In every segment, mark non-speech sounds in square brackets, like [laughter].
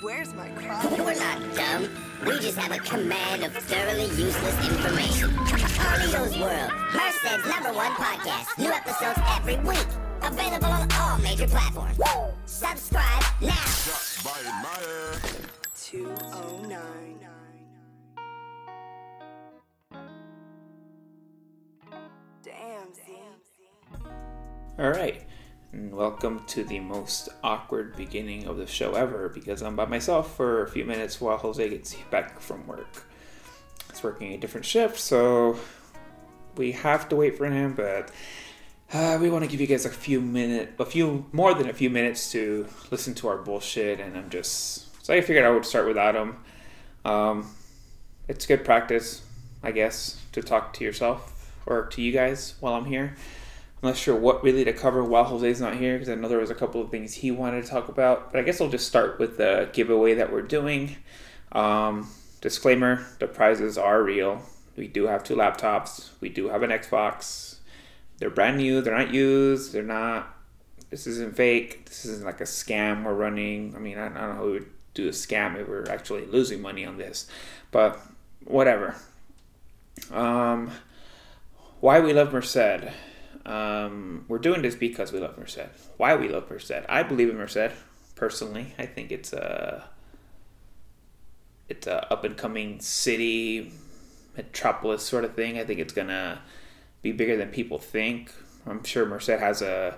Where's my crop? We're not dumb. We just have a command of thoroughly useless information. Carlito's World, Merced's number one podcast. New episodes every week. Available on all major platforms. Subscribe now. 209. Damn, Z. All right, and welcome to the most awkward beginning of the show ever because I'm by myself for a few minutes while Jose gets back from work. He's working a different shift, so we have to wait for him, but uh, we want to give you guys a few minutes, a few more than a few minutes to listen to our bullshit, and I'm just so I figured I would start without him. Um, it's good practice, I guess, to talk to yourself or to you guys while I'm here. I'm not sure what really to cover while Jose's not here because I know there was a couple of things he wanted to talk about. But I guess I'll just start with the giveaway that we're doing. Um, disclaimer: the prizes are real. We do have two laptops. We do have an Xbox. They're brand new. They're not used. They're not. This isn't fake. This isn't like a scam we're running. I mean, I, I don't know who would do a scam if we're actually losing money on this, but whatever. Um, why we love Merced. Um, we're doing this because we love Merced. Why we love Merced? I believe in Merced personally. I think it's a it's a up and coming city metropolis sort of thing. I think it's gonna be bigger than people think. I'm sure Merced has a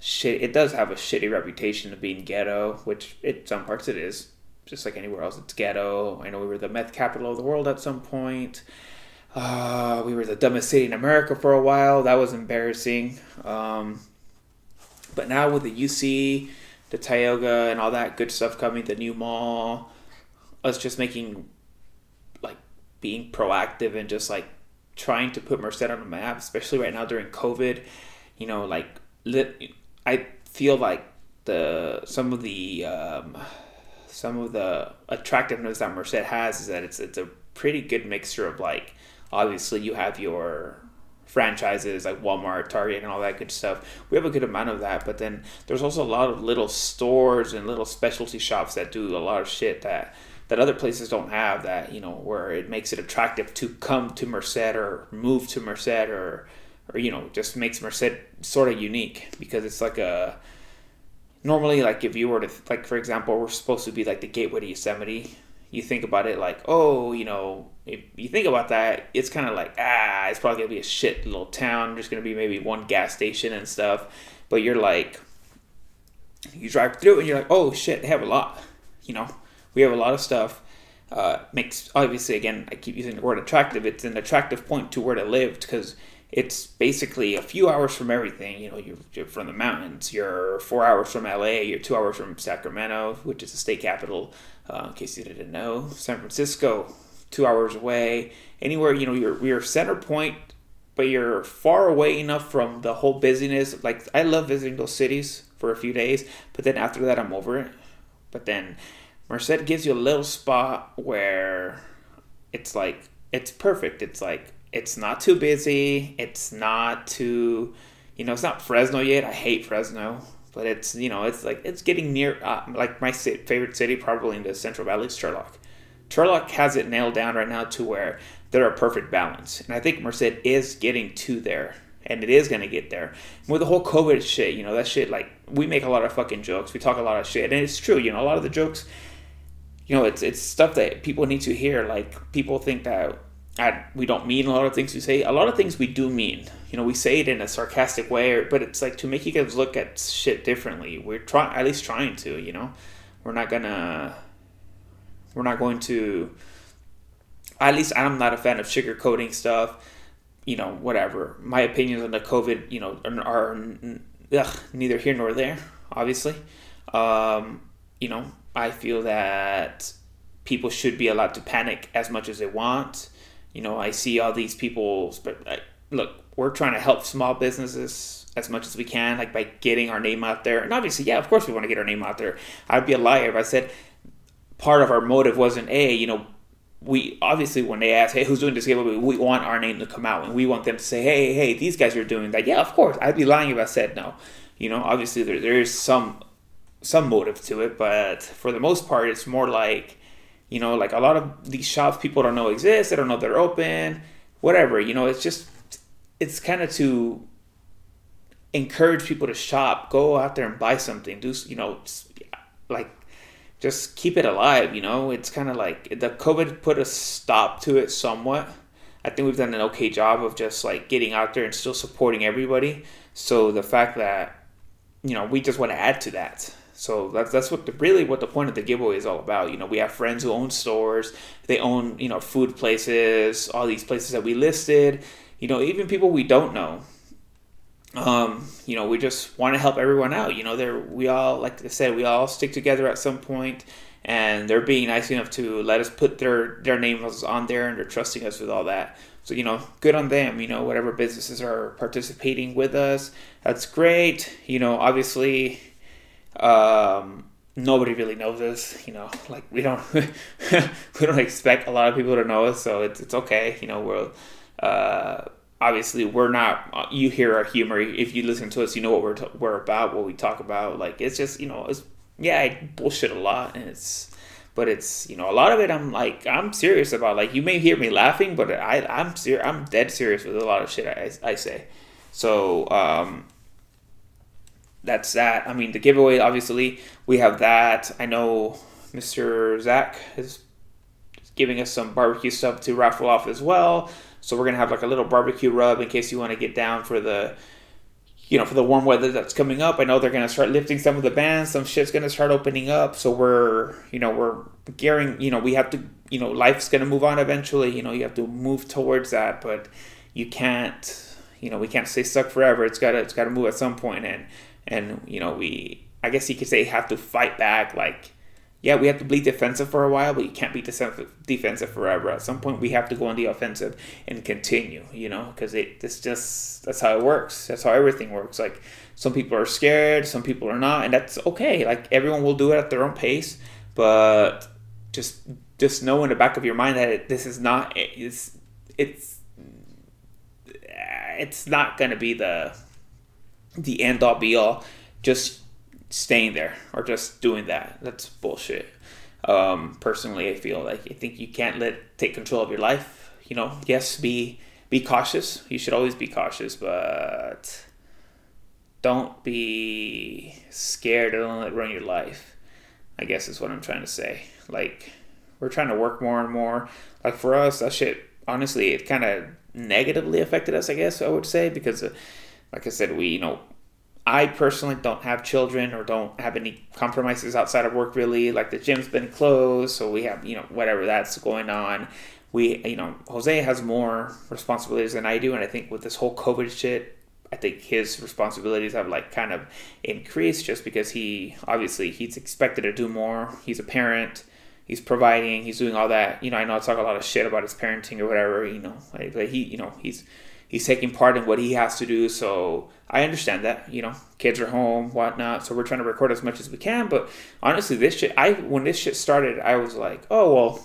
shit. It does have a shitty reputation of being ghetto, which it some parts it is. Just like anywhere else, it's ghetto. I know we were the meth capital of the world at some point. Uh, we were the dumbest city in America for a while. That was embarrassing. Um, but now with the UC, the Tioga, and all that good stuff coming, the new mall, us just making, like, being proactive and just like trying to put Merced on the map, especially right now during COVID. You know, like, I feel like the some of the um, some of the attractiveness that Merced has is that it's it's a pretty good mixture of like obviously you have your franchises like Walmart, Target, and all that good stuff. We have a good amount of that, but then there's also a lot of little stores and little specialty shops that do a lot of shit that that other places don't have. That you know where it makes it attractive to come to Merced or move to Merced or or you know just makes Merced sort of unique because it's like a normally like if you were to like for example we're supposed to be like the gateway to Yosemite you think about it like, oh, you know, if you think about that, it's kind of like, ah, it's probably gonna be a shit little town. There's gonna be maybe one gas station and stuff, but you're like, you drive through and you're like, oh shit, they have a lot. You know, we have a lot of stuff. Uh, makes obviously again, I keep using the word attractive. It's an attractive point to where to live because it's basically a few hours from everything. You know, you're, you're, from the mountains. You're four hours from LA. You're two hours from Sacramento, which is the state capital. Uh, in case you didn't know, San Francisco, two hours away. Anywhere, you know, you're you're center point, but you're far away enough from the whole busyness. Like I love visiting those cities for a few days, but then after that, I'm over it. But then Merced gives you a little spot where it's like it's perfect. It's like it's not too busy. It's not too, you know, it's not Fresno yet. I hate Fresno, but it's you know, it's like it's getting near. Uh, like my favorite city, probably in the Central Valley, is Turlock. Turlock has it nailed down right now to where they're a perfect balance, and I think Merced is getting to there, and it is gonna get there. With the whole COVID shit, you know, that shit. Like we make a lot of fucking jokes. We talk a lot of shit, and it's true. You know, a lot of the jokes. You know, it's it's stuff that people need to hear. Like people think that we don't mean a lot of things we say. A lot of things we do mean. You know, we say it in a sarcastic way, but it's like to make you guys look at shit differently. We're trying, at least trying to. You know, we're not gonna, we're not going to. At least I'm not a fan of sugarcoating stuff. You know, whatever. My opinions on the COVID, you know, are, are ugh, neither here nor there. Obviously, um, you know, I feel that people should be allowed to panic as much as they want you know, I see all these people. But look, we're trying to help small businesses as much as we can, like by getting our name out there. And obviously, yeah, of course, we want to get our name out there. I'd be a liar if I said part of our motive wasn't a, you know, we obviously when they ask, hey, who's doing this giveaway, we want our name to come out and we want them to say, hey, hey, these guys are doing that. Yeah, of course. I'd be lying if I said no. You know, obviously there, there is some some motive to it, but for the most part, it's more like, you know, like a lot of these shops people don't know exist. They don't know they're open, whatever. You know, it's just, it's kind of to encourage people to shop, go out there and buy something, do, you know, like just keep it alive. You know, it's kind of like the COVID put a stop to it somewhat. I think we've done an okay job of just like getting out there and still supporting everybody. So the fact that you know we just want to add to that. So that's that's what the, really what the point of the giveaway is all about. You know, we have friends who own stores, they own you know food places, all these places that we listed. You know, even people we don't know. Um, you know, we just want to help everyone out. You know, there we all like I said, we all stick together at some point, and they're being nice enough to let us put their their names on there, and they're trusting us with all that. So you know, good on them. You know, whatever businesses are participating with us, that's great. You know, obviously um, nobody really knows us, you know. Like we don't [laughs] we don't expect a lot of people to know us, so it's it's okay. You know, we're uh, obviously we're not. You hear our humor if you listen to us. You know what we're t- we're about, what we talk about. Like it's just you know, it's yeah, I bullshit a lot, and it's but it's you know a lot of it. I'm like I'm serious about. Like you may hear me laughing, but I I'm ser- I'm dead serious with a lot of shit I I say. So um, that's that. I mean, the giveaway, obviously, we have that. I know Mr. Zach is giving us some barbecue stuff to raffle off as well. So we're gonna have like a little barbecue rub in case you want to get down for the, you know, for the warm weather that's coming up. I know they're gonna start lifting some of the bans. Some shit's gonna start opening up. So we're, you know, we're gearing. You know, we have to. You know, life's gonna move on eventually. You know, you have to move towards that, but you can't. You know, we can't stay stuck forever. It's gotta. It's gotta move at some point, and and you know we I guess you could say have to fight back like yeah we have to be defensive for a while but you can't be defensive forever. At some point we have to go on the offensive and continue you know because it it's just that's how it works. That's how everything works. Like some people are scared some people are not and that's okay. Like everyone will do it at their own pace but just just know in the back of your mind that it, this is not it's it's it's not going to be the the end all be all. Just staying there or just doing that. That's bullshit. Um, personally, I feel like I think you can't let take control of your life. You know, yes, be be cautious. You should always be cautious, but don't be scared. Don't let run your life. I guess is what I'm trying to say. Like we're trying to work more and more. Like for us, that shit. Honestly, it kind of negatively affected us. I guess I would say because. Uh, like I said, we, you know, I personally don't have children or don't have any compromises outside of work really. Like the gym's been closed, so we have, you know, whatever that's going on. We, you know, Jose has more responsibilities than I do, and I think with this whole COVID shit, I think his responsibilities have like kind of increased just because he obviously he's expected to do more. He's a parent, he's providing, he's doing all that. You know, I know I talk a lot of shit about his parenting or whatever. You know, like, like he, you know, he's he's taking part in what he has to do. So I understand that, you know, kids are home, whatnot. So we're trying to record as much as we can. But honestly, this shit, I when this shit started, I was like, oh well,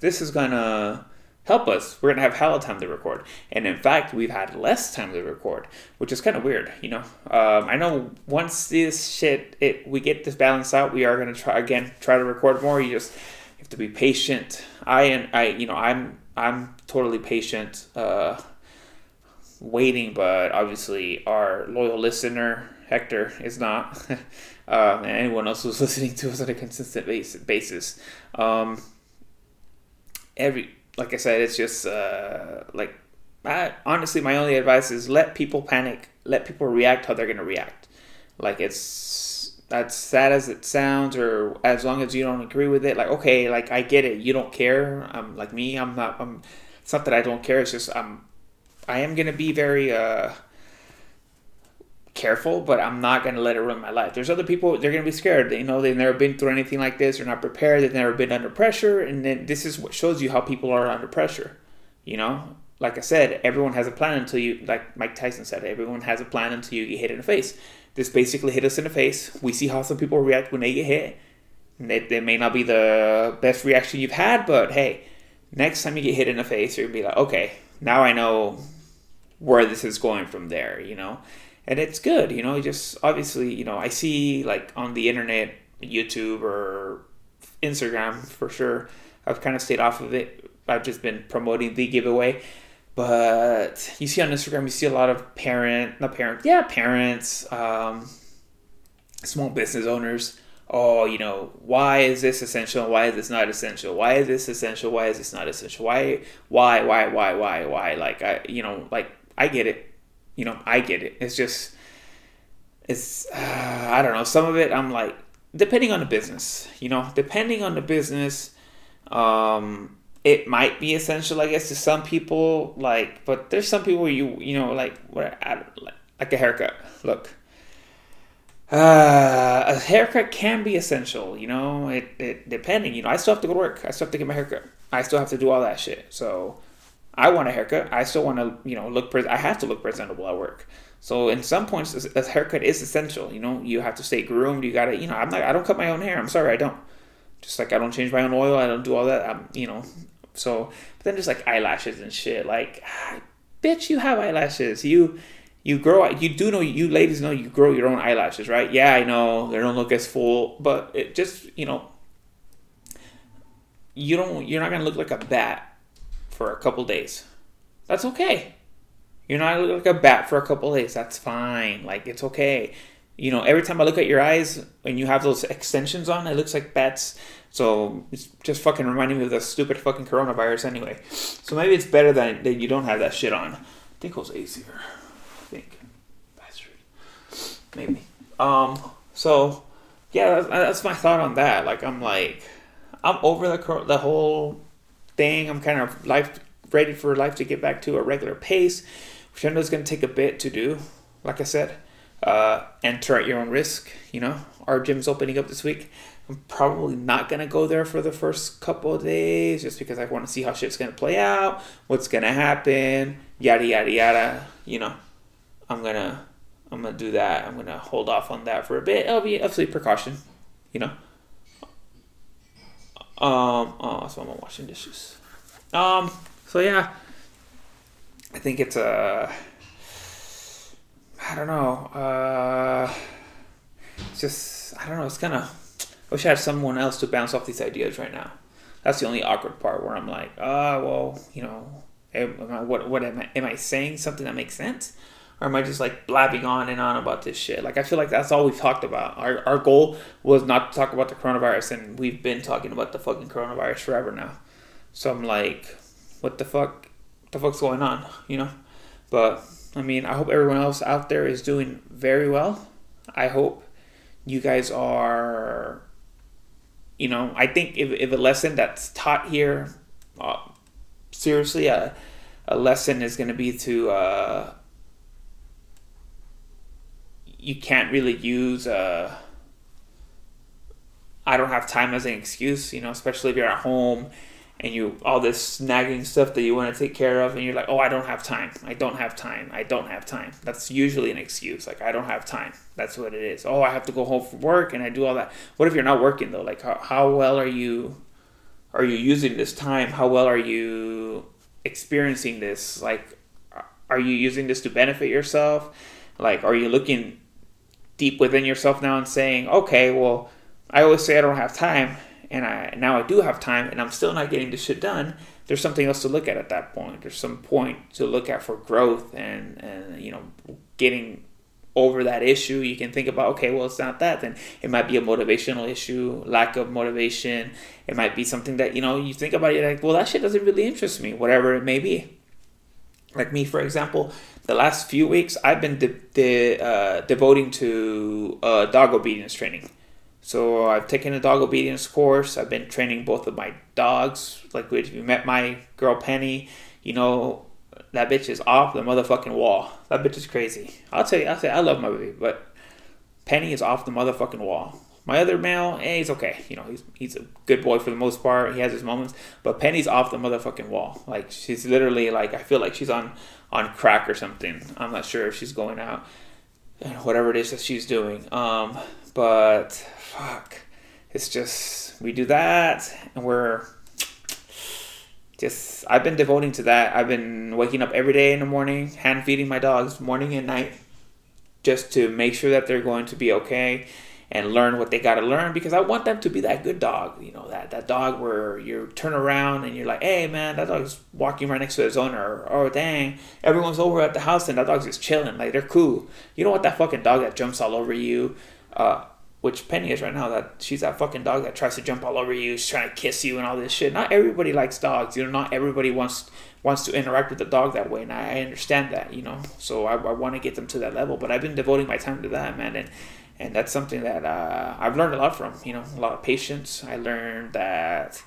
this is gonna help us. We're gonna have hella time to record, and in fact, we've had less time to record, which is kind of weird, you know. Um, I know once this shit, it we get this balance out, we are gonna try again, try to record more. You just have to be patient. I and I, you know, I'm I'm totally patient. Uh, waiting, but obviously our loyal listener Hector is not, [laughs] uh, and anyone else who's [laughs] listening to us on a consistent basis. Um, every like I said, it's just uh, like I, honestly, my only advice is let people panic, let people react how they're gonna react. Like it's that's sad as it sounds, or as long as you don't agree with it, like okay, like I get it, you don't care. I'm like me, I'm not. I'm. It's not that I don't care. It's just I'm I am gonna be very uh, careful, but I'm not gonna let it ruin my life. There's other people they're gonna be scared. You know, they've never been through anything like this. They're not prepared. They've never been under pressure, and then this is what shows you how people are under pressure. You know, like I said, everyone has a plan until you, like Mike Tyson said, everyone has a plan until you get hit in the face. This basically hit us in the face. We see how some people react when they get hit. It, it may not be the best reaction you've had, but hey, next time you get hit in the face, you're gonna be like, okay, now I know where this is going from there, you know? and it's good. You know, just obviously, you know, I see like on the internet, YouTube or Instagram for sure. I've kind of stayed off of it. I've just been promoting the giveaway. But you see on Instagram, you see a lot of parent, not parent, yeah, parents, um, small business owners. Oh, you know, why is this essential? Why is this not essential? Why is this essential? Why is this not essential? Why, why, why, why, why, why? Like, I, you know, like, I get it. You know, I get it. It's just, it's, uh, I don't know. Some of it, I'm like, depending on the business, you know, depending on the business, um, it might be essential, I guess, to some people. Like, but there's some people you you know like where I, like a haircut. Look, uh, a haircut can be essential. You know, it, it depending. You know, I still have to go to work. I still have to get my haircut. I still have to do all that shit. So, I want a haircut. I still want to you know look. Pre- I have to look presentable at work. So in some points, a haircut is essential. You know, you have to stay groomed. You gotta, you know, I'm not. I don't cut my own hair. I'm sorry, I don't. Just like I don't change my own oil. I don't do all that. I'm, you know, so, but then just like eyelashes and shit. Like, ah, bitch, you have eyelashes. You you grow. You do know. You ladies know you grow your own eyelashes, right? Yeah, I know they don't look as full, but it just you know. You don't. You're not gonna look like a bat for a couple days. That's okay. You're not like a bat for a couple days. That's fine. Like it's okay. You know, every time I look at your eyes and you have those extensions on, it looks like bats so it's just fucking reminding me of the stupid fucking coronavirus anyway. So maybe it's better that, that you don't have that shit on. I think it was easier. I think. Bastard. Maybe. Um. So, yeah, that's, that's my thought on that. Like, I'm like, I'm over the the whole thing. I'm kind of life ready for life to get back to a regular pace, which I know is going to take a bit to do. Like I said, uh, enter at your own risk. You know, our gym's opening up this week. I'm probably not gonna go there for the first couple of days just because I want to see how shit's gonna play out, what's gonna happen, yada yada yada. You know, I'm gonna I'm gonna do that. I'm gonna hold off on that for a bit. It'll be a absolutely precaution, you know. Um. Oh, so I'm washing dishes. Um. So yeah, I think it's a. I don't know. Uh. It's just I don't know. It's kind of I wish I had someone else to bounce off these ideas right now. That's the only awkward part where I'm like, ah, oh, well, you know, am I, what, what am I, am I saying something that makes sense? Or am I just like blabbing on and on about this shit? Like, I feel like that's all we've talked about. Our, our goal was not to talk about the coronavirus, and we've been talking about the fucking coronavirus forever now. So I'm like, what the fuck? The fuck's going on? You know? But, I mean, I hope everyone else out there is doing very well. I hope you guys are you know, I think if, if a lesson that's taught here, uh, seriously, a, a lesson is going to be to, uh, you can't really use, uh, I don't have time as an excuse, you know, especially if you're at home and you all this nagging stuff that you want to take care of and you're like oh i don't have time. I don't have time. I don't have time. That's usually an excuse like i don't have time. That's what it is. Oh i have to go home from work and i do all that. What if you're not working though? Like how, how well are you are you using this time? How well are you experiencing this? Like are you using this to benefit yourself? Like are you looking deep within yourself now and saying okay well i always say i don't have time and I now I do have time and I'm still not getting this shit done, there's something else to look at at that point. There's some point to look at for growth and and you know getting over that issue. You can think about okay, well it's not that. Then it might be a motivational issue, lack of motivation. It might be something that you know you think about it like well that shit doesn't really interest me, whatever it may be. Like me, for example, the last few weeks I've been de- de- uh, devoting to uh, dog obedience training so I've taken a dog obedience course. I've been training both of my dogs. Like if you met my girl Penny, you know that bitch is off the motherfucking wall. That bitch is crazy. I'll tell you, I'll say I love my baby, but Penny is off the motherfucking wall. My other male, eh, he's okay. You know, he's he's a good boy for the most part. He has his moments, but Penny's off the motherfucking wall. Like she's literally like I feel like she's on on crack or something. I'm not sure if she's going out, and whatever it is that she's doing. Um, but fuck. It's just we do that and we're just I've been devoting to that. I've been waking up every day in the morning, hand feeding my dogs morning and night. just to make sure that they're going to be okay and learn what they got to learn because I want them to be that good dog. You know, that, that dog where you turn around and you're like, hey, man, that dog's walking right next to his owner. Or, oh, dang, everyone's over at the house and that dog's just chilling. Like, they're cool. You don't want that fucking dog that jumps all over you. Uh, which Penny is right now. That she's that fucking dog that tries to jump all over you, she's trying to kiss you and all this shit. Not everybody likes dogs. You know, not everybody wants wants to interact with the dog that way, and I understand that. You know, so I, I want to get them to that level. But I've been devoting my time to that, man, and and that's something that uh, I've learned a lot from. You know, a lot of patience. I learned that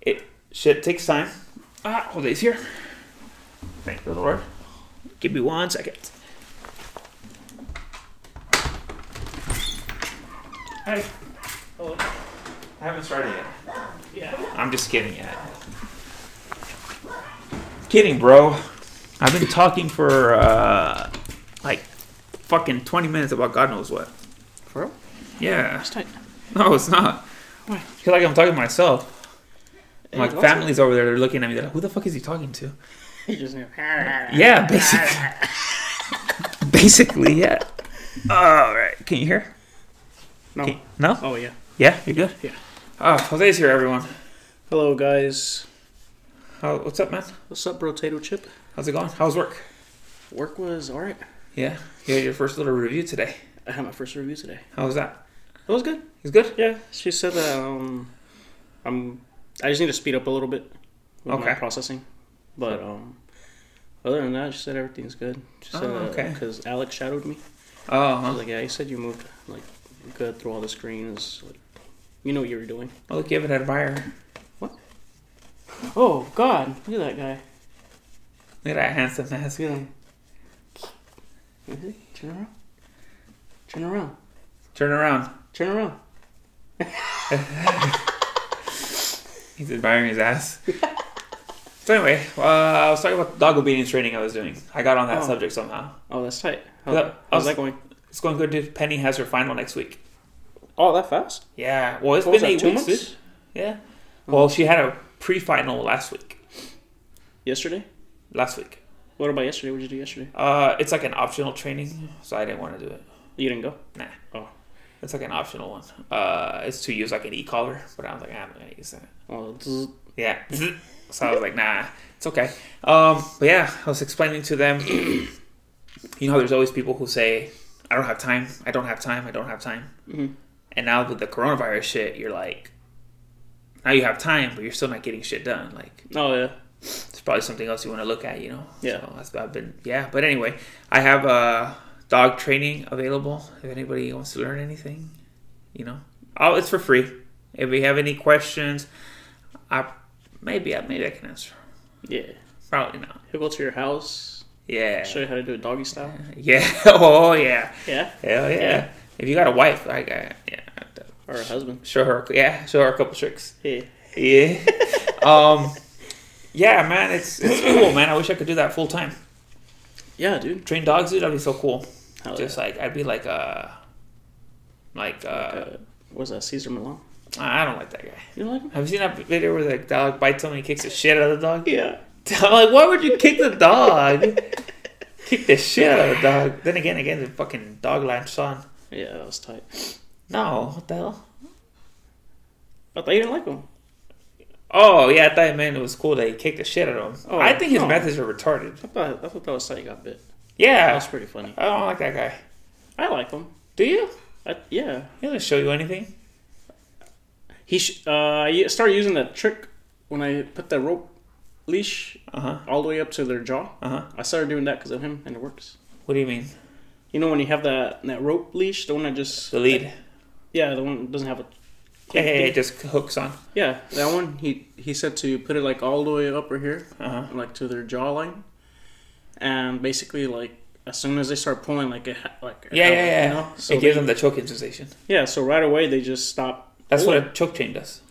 it shit takes time. Ah, Jose's here. Thank the Lord. Give me one second. Hey. Hello. I haven't started yet. Yeah. I'm just kidding, yeah. Kidding, bro. I've been talking for uh like fucking 20 minutes about God knows what. For real? Yeah. That's tight. No, it's not. Why? I feel like I'm talking to myself. Hey, My that's family's over there. They're looking at me. They're like, "Who the fuck is he talking to?" [laughs] You just knew. Yeah, basically. [laughs] basically, yeah. All right. Can you hear? No. Can- no. Oh yeah. Yeah, you're good. Yeah. Oh, Jose's here, everyone. Hello guys. How, what's up, man? What's up, Potato Chip? How's it going? How's work? Work was alright. Yeah, you had your first little review today. I had my first review today. How was that? It was good. It's good. Yeah. She said that um, I'm. I just need to speed up a little bit with my Okay. processing, but um, other than that, she said everything's good. She said Oh, okay. because Alex shadowed me. Oh, I was like, yeah, you said you moved like good through all the screens. Like, you know what you were doing. Oh, look, you have an admirer. What? Oh God! Look at that guy. Look at that handsome ass. Look he? Turn around. Turn around. Turn around. Turn around. [laughs] He's admiring his ass. so anyway, uh, I was talking about the dog obedience training I was doing. I got on that Oh. subject somehow. Oh, that's tight. How, I how's was- that going? It's going good, dude. Penny has her final next week. Oh, that fast? Yeah. Well, it's What was been that, eight two weeks, months? dude. Yeah. Well, she had a pre-final last week. Yesterday? Last week. What about yesterday? What did you do yesterday? Uh, it's like an optional training, so I didn't want to do it. You didn't go. Nah. Oh. It's like an optional one. Uh, it's to use like an e-collar, but I was like, I'm not gonna use that. Oh, zzz. Yeah. [laughs] so I was like, nah, it's okay. Um, but yeah, I was explaining to them. [clears throat] you know, there's always people who say, I don't have time. I don't have time. I don't have time. Mhm. And now with the coronavirus shit, you're like, now you have time, but you're still not getting shit done. Like, oh yeah. It's probably something else you want to look at, you know? Yeah. So that's I've been, yeah. But anyway, I have uh, dog training available. If anybody wants to learn anything, you know, oh, it's for free. If you have any questions, I maybe I maybe I can answer. Yeah. Probably not. He'll go to your house, Yeah. show you how to do a doggy style. [laughs] Yeah. [laughs] Oh yeah. Yeah. Hell yeah. Yeah. If you got a wife, I got yeah. Or a husband. Show her. Yeah. Show her a couple tricks. Yeah. Yeah. [laughs] um. Yeah, man. It's it's cool, man. I wish I could do that full time. Yeah, dude. Train dogs, dude. That'd be so cool. Hell Just like I'd be like uh like uh, Uh, what's that? Cesar Millan. I don't like that guy. You don't like him? Have you seen that video where the dog bites him and he kicks the shit out of the dog? Yeah. [laughs] I'm like, why would you kick the dog? [laughs] kick the shit out of the [laughs] dog. Then again, again, the fucking dog latched on. Yeah, that was tight. No, what the hell? I thought you didn't like him. Oh yeah, I thought man it was cool that he kicked the shit out of him. Oh, I think his no. methods are retarded. I thought I thought that was how You got bit. Yeah. That was pretty funny. I don't like that guy. I like him. Do you? I, yeah. He doesn't show you anything. He sh- uh, I started using that trick when I put the rope leash Uh huh. all the way up to their jaw. Uh huh. I started doing that because of him, and it works. What do you mean? You know when you have that that rope leash, the one that just The lead? yeah, the one that doesn't have a Yeah, yeah, yeah, it just hooks on. yeah, that one. He he said to put it like all the way up or here, Uh huh. like to their jawline, and basically like as soon as they start pulling, like it like Yeah, out, yeah, yeah. You know? So it gives they- them the choking sensation. yeah, so right away they just stop. That's what a choke chain does.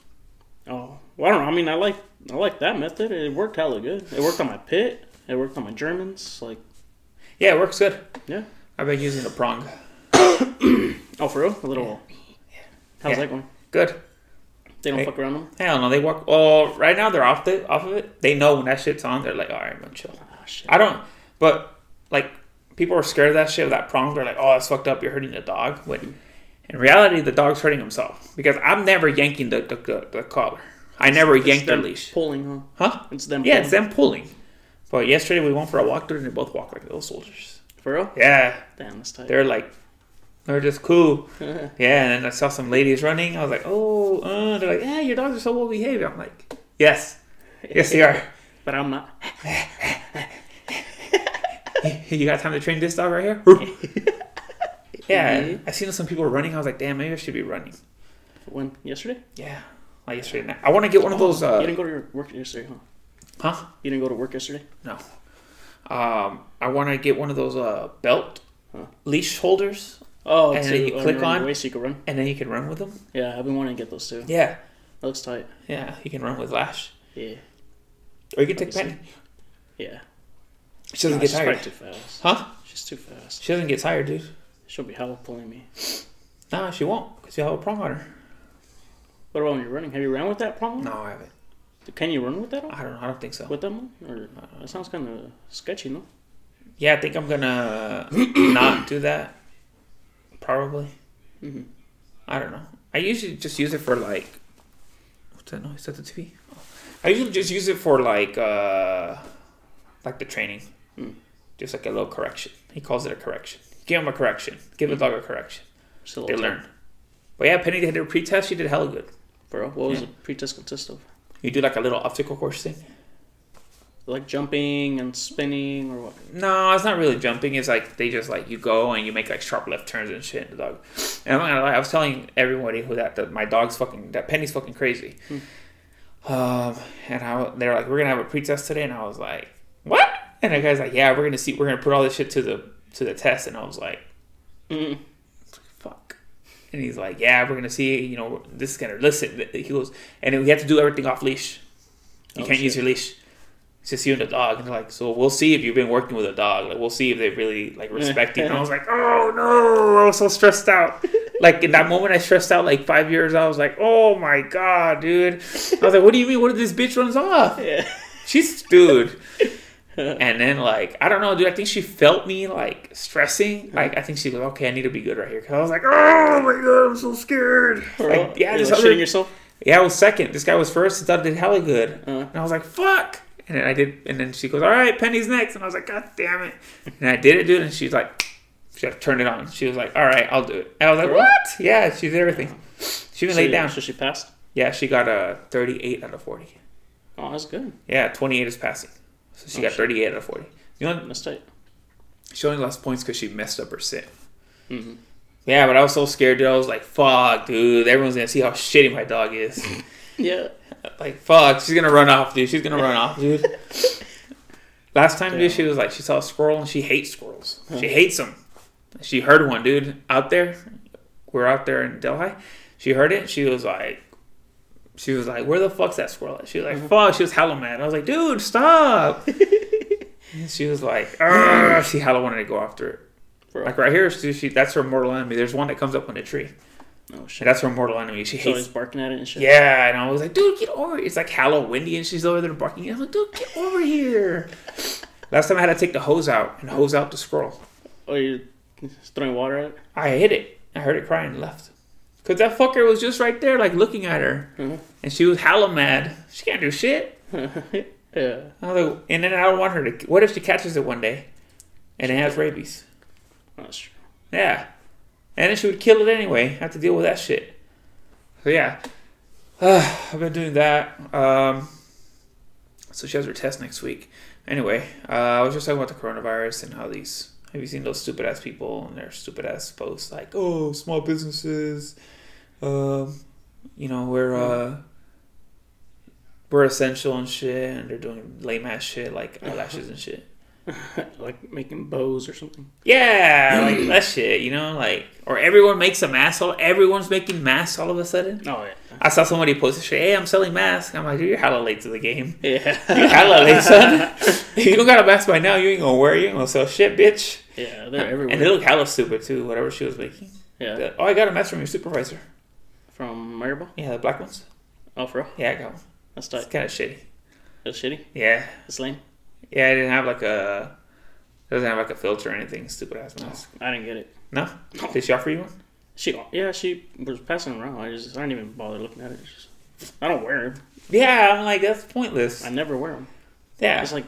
Oh, well, I don't know. I mean, I like I like that method. It worked hella good. It worked on my pit. It worked on my Germans. Like Yeah, it works good. yeah. I've been using the prong. [coughs] Oh, for real? A little. Yeah. How's Yeah. that going? Good. They don't Hey. fuck around them. Hell no, they walk. Well, right now they're off the off of it. They know when that shit's on. They're like, all right, I'm gonna chill. Oh shit. I don't. But like people are scared of that shit, of that prong. They're like, oh, that's fucked up. You're hurting the dog. When mm-hmm. in reality, the dog's hurting himself because I'm never yanking the the, the, the collar. I never It's yanked the leash. Pulling, huh? Huh? It's them. Yeah, it's them pulling. But yesterday we went for a walk, and they both walked like little soldiers. For real? Yeah, Damn, that's tight. they're like, they're just cool. [laughs] Yeah, and then I saw some ladies running. I was like, oh, uh, they're like, yeah, your dogs are so well behaved. I'm like, yes, yes, they are. [laughs] but I'm not. [laughs] you got time to train this dog right here? yeah, I seen some people running. I was like, damn, maybe I should be running. When? Yesterday? Yeah, like yesterday night. I want to get one of those. Uh... you didn't go to your work yesterday, huh? huh? You didn't go to work yesterday? No. Um, I want to get one of those uh belt Huh. leash holders, Oh, And to, then you uh, click on- away you can run. and then you can run with them. Yeah, I've been wanting to get those too. Yeah, That looks tight. yeah, you can run with Lash, Yeah, or you can take. Penny. yeah. She doesn't Nah, get tired, too fast. huh? She's too fast. She doesn't get tired, dude. She'll be hella pulling me. Nah, she won't, cause you have a prong on her. What about when you're running? Have you ran with that problem? No, I haven't. Can you run with that on? I don't. I don't think so. With that one? Or that sounds kind of sketchy, no? Yeah, I think I'm gonna [clears throat] not do that. Probably. Mhm. I don't know. I usually just use it for like. What's that noise? Is that the TV? I usually just use it for like, uh like the training, Hmm. just like a little correction. He calls it a correction. Give him a correction. Give the dog a correction. A They little learn. But yeah, Penny did her pre-test. She did hella good. Bro, what was Yeah. the pre-test consist of? You do like a little obstacle course thing. Like jumping and spinning or what? No, it's not really jumping. It's like they just like you go and you make like sharp left turns and shit. The dog. And I'm not gonna lie. I was telling everybody who that, that my dog's fucking that Penny's fucking crazy. Um, and I they're like we're gonna have a pretest today, and I was like what? And the guy's like yeah we're gonna see we're gonna put all this shit to the to the test, and I was like Mm. fuck. And he's like yeah we're gonna see you know this is gonna listen. He goes and we have to do everything off leash. You Oh, can't use your leash. It's just you and the dog. And they're like, so we'll see if you've been working with a dog. Like, we'll see if they really like respect you. And I was like, oh no, I was so stressed out. [laughs] like in that moment, I stressed out. Like five years, I was like, oh my god, dude. I was like, what do you mean? What if this bitch runs off? Yeah. She's dude. [laughs] and then like I don't know, dude. I think she felt me like stressing. Like I think she was like, okay. I need to be good right here. Cause I was like, oh my god, I'm so scared. Like yeah, this like shitting yourself? yeah, I was second. This guy was first. I thought I did hella good. Uh. And I was like, fuck. And then I did. And then she goes, all right, Penny's next. And I was like, god damn it. And I did it, dude. And she's like, she had to turn it on. She was like, all right, I'll do it. And I was like, what? Yeah, she did everything. She even So, laid down. So she passed? Yeah, she got a 38 out of 40. Oh, that's good. Yeah, 28 is passing. So she Oh, got shit. 38 out of 40. You know, tight. she only lost points because she messed up her sit. Mhm. Yeah, but I was so scared, dude. I was like, fuck, dude. Everyone's going to see how shitty my dog is. [laughs] Yeah. Like fuck, she's gonna run off, dude. She's gonna run off, dude. [laughs] Last time, dude, she was like, she saw a squirrel and she hates squirrels. She hates them. She heard one, dude, out there. We're out there in Delhi. She heard it. She was like, she was like, where the fuck's that squirrel? At? She was like, mm-hmm. fuck. She was hella mad. I was like, dude, stop. [laughs] She was like, "Argh." she hella wanted to go after it. Bro. Like right here, she, she, that's her mortal enemy. There's one that comes up on the tree. Oh, shit. That's her mortal enemy. She So hates barking at it and shit? yeah, and I was like, dude, get over here. It's like Halloween windy and she's over there barking. I'm like, dude, get over here. Last time I had to take the hose out and hose out the squirrel. Oh, you're throwing water at it? I hit it. I heard it cry and left. Because that fucker was just right there, like looking at her. Mhm. And she was hella mad. She can't do shit. [laughs] yeah. I was like, and then I don't want her to. What if she catches it one day and it has rabies? That's true. Yeah. And then she would kill it anyway. I Have to deal with that shit. So yeah. [sighs] I've been doing that. Um, so she has her test next week. Anyway, uh, I was just talking about the coronavirus and how these. Have you seen those stupid ass people and their stupid ass posts like, "Oh, small businesses, um, you know, we're uh, we're essential and shit," and they're doing lame ass shit like eyelashes and shit. [laughs] like making bows or something. Yeah, like [clears throat] that shit, you know, like or everyone makes a mask. All everyone's making masks all of a sudden. Oh, yeah. I saw somebody post a shit. Hey, I'm selling masks. I'm like, dude, you're hella late to the game. [laughs] Yeah. [laughs] You're hella late, son. if you don't got a mask by now, you ain't gonna wear. it. You ain't gonna sell shit, bitch. yeah, they're everywhere. And they look hella stupid too. Whatever she was making. yeah. Oh, I got a mask from your supervisor. From Maribel? Yeah, the black ones. Oh, for real? Yeah, I got one. That's It's kind of shitty. That's shitty. Yeah, That's lame. Yeah. I didn't have like a doesn't have like a filter or anything. Stupid ass mask. I didn't get it. No? Did she offer you one? She yeah, she was passing around. I just I didn't even bother looking at it. Just, I don't wear them. Yeah, I'm like that's pointless. I never wear them. Yeah. It's like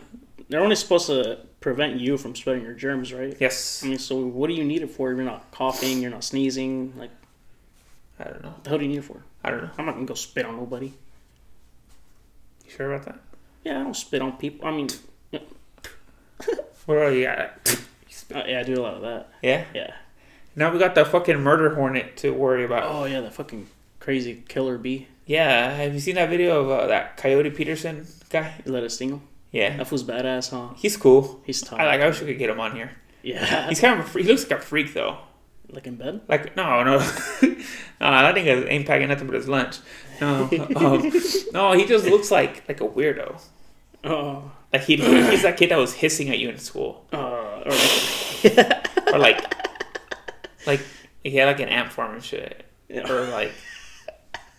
they're only supposed to prevent you from spreading your germs, right? yes. I mean, so what do you need it for? You're not coughing. You're not sneezing. Like, I don't know. what the hell do you need it for? I don't know. I'm not gonna go spit on nobody. You sure about that? Yeah, I don't spit on people. I mean, [laughs] What are you at? uh, yeah, I do a lot of that. Yeah. Yeah. Now we got the fucking murder hornet to worry about. Oh yeah, the fucking crazy killer bee. Yeah. Have you seen that video of uh, that Coyote Peterson guy? You let it sting him. Yeah. That fool's badass, huh? He's cool. He's tough. I like. I wish we could get him on here. yeah. [laughs] He's kind of a freak. He looks like a freak though. like in bed. Like no, no, [laughs] I think he ain't packing nothing but his lunch. No, um, no, he just looks like like a weirdo. Oh. Like he, he's that kid that was hissing at you in school, Uh, or like, [laughs] or like, like he had like an ant farm and shit, Yeah. or like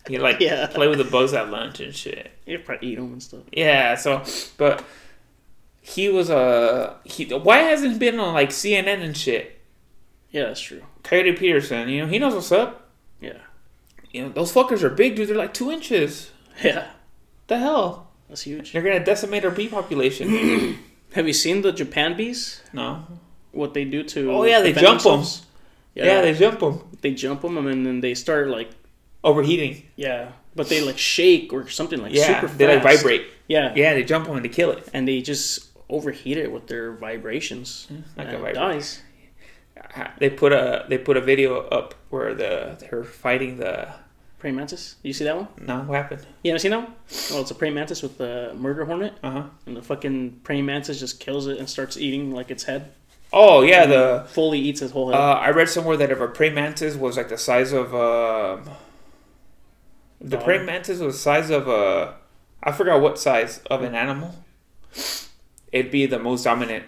he like Yeah. play with the bugs at lunch and shit. you probably eat them and stuff. Yeah, so but he was uh he why hasn't he been on like CNN and shit? Yeah, that's true. Coyote Peterson, you know he knows what's up. Yeah. You know those fuckers are big, dude. They're like two inches. Yeah. The hell? That's huge. They're gonna decimate our bee population. [clears throat] Have you seen the Japan bees? no. What they do to? Oh, yeah, they jump jump 'em. themselves? Yeah, Yeah, they jump them. they jump them and then they start like Overheating. yeah, but they like shake or something like Yeah, super fast. they like vibrate. Yeah, Yeah, they jump them and they kill it. and they just overheat it with their vibrations. like and a it dies. They put a they put a video up where the they're fighting the Praying mantis. You see that one? no what happened? You ever seen that one? Well, it's a praying mantis with the murder hornet, Uh huh. and the fucking praying mantis just kills it and starts eating like its head. Oh yeah, the Fully eats its whole head. uh, I read somewhere that if a praying mantis was like the size of um the Dog. praying mantis was the size of a I forgot what size of an animal. It'd be the most dominant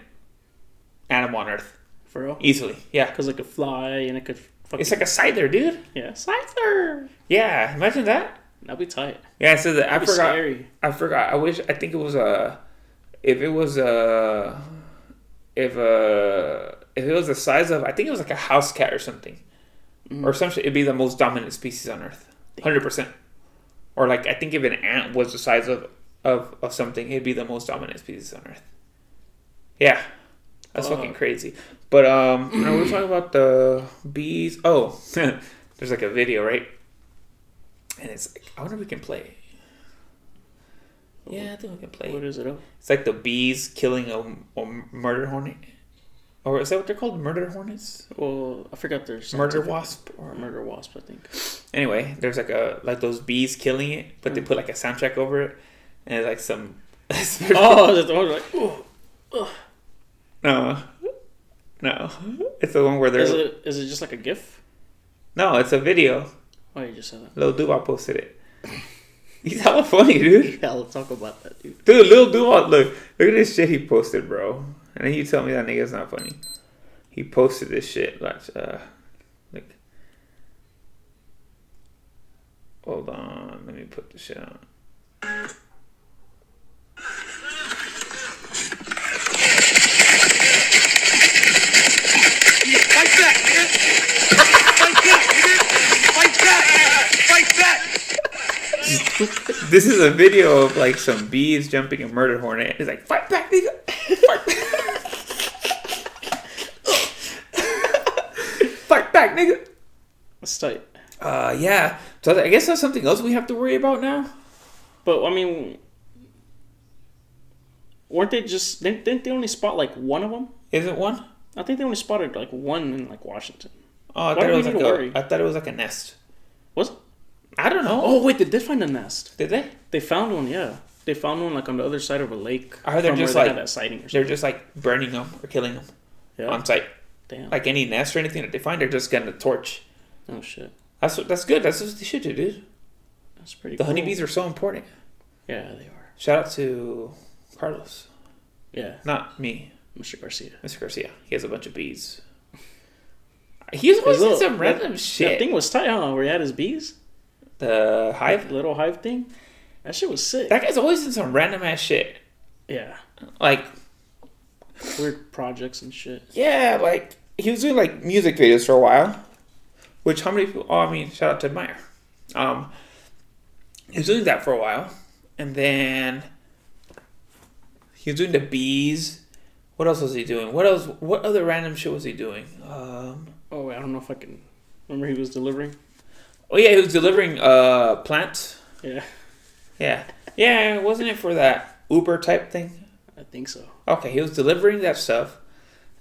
animal on Earth For real? easily. Yeah, Because it could fly and it could fucking. it's like a scyther, dude. yeah, Scyther! Yeah, imagine that. That'd be tight. Yeah, so I That'd be forgot. scary. I forgot. I wish. I think it was a. If it was a. If a. If it was the size of, I think it was like a house cat or something, mm. or some shit. It'd be the most dominant species on Earth, hundred percent. Or like I think if an ant was the size of of of something, it'd be the most dominant species on Earth. Yeah, that's fucking crazy. But um, you know, we're talking about the bees. Oh, [laughs] there's like a video, right? And it's like, I wonder if we can play. Yeah, I think we can play. What is it? It's like the bees killing a, a murder hornet, or is that what they're called? Murder hornets, well, I forgot there's murder wasp, or murder wasp. I think. anyway. There's like a like those bees killing it, but they put like a soundtrack over it, and it's like some. [laughs] Oh, that's the one like. Oh. No, no, it's the one where Is they're it is it just like a GIF? no, it's a video. Oh, you just said that. Lil Duval posted it. [laughs] He's hella funny, dude. Yeah, let's talk about that, dude. Dude, Lil Duval, look, look at this shit he posted, bro. And then you tell me that nigga's not funny. He posted this shit, like, uh, like. Hold on, let me put the shit on. Fight back, nigga! Fight back, nigga! Fight back! Fight back! This is a video of like some bees jumping a murder hornet. He's like, fight back, nigga! Fight back! fight back, nigga! That's tight. Uh, yeah. So I guess that's something else we have to worry about now. But I mean, weren't they just? Didn't, didn't they only spot like one of them? Isn't one? I think they only spotted like one in like Washington. Oh, I Why thought it was like a? I thought it was like a nest. Was? I don't know. Oh wait, they did find a nest. Did they? They found one. Yeah, they found one like on the other side of a lake. I heard they're just where they like- that sighting or They're just like burning them or killing them Yeah. on site. Damn. Like any nest or anything that they find, they're just getting a torch. oh shit. That's what, that's good. That's what they should do, dude. That's pretty. The cool. honeybees are so important. Yeah, they are. Shout out to Carlos, Yeah, not me, Mr. Garcia. Mr. Garcia. He has a bunch of bees. He's always His in little- some random that, shit. That thing was tight, huh? Where he had his bees. The hive. Little hive thing. That shit was sick. That guy's always in some random ass shit. yeah. Like, weird projects and shit. Yeah, like he was doing like music videos for a while. Which how many people? Oh, I mean, shout out to Meyer. Um, he was doing that for a while, and then he was doing the bees. What else was he doing? What else? What other random shit was he doing? Um, Oh, wait, I don't know if I can remember he was delivering. Oh yeah, he was delivering uh plants. Yeah, Yeah, yeah, wasn't it for that Uber type thing? I think so. Okay, he was delivering that stuff,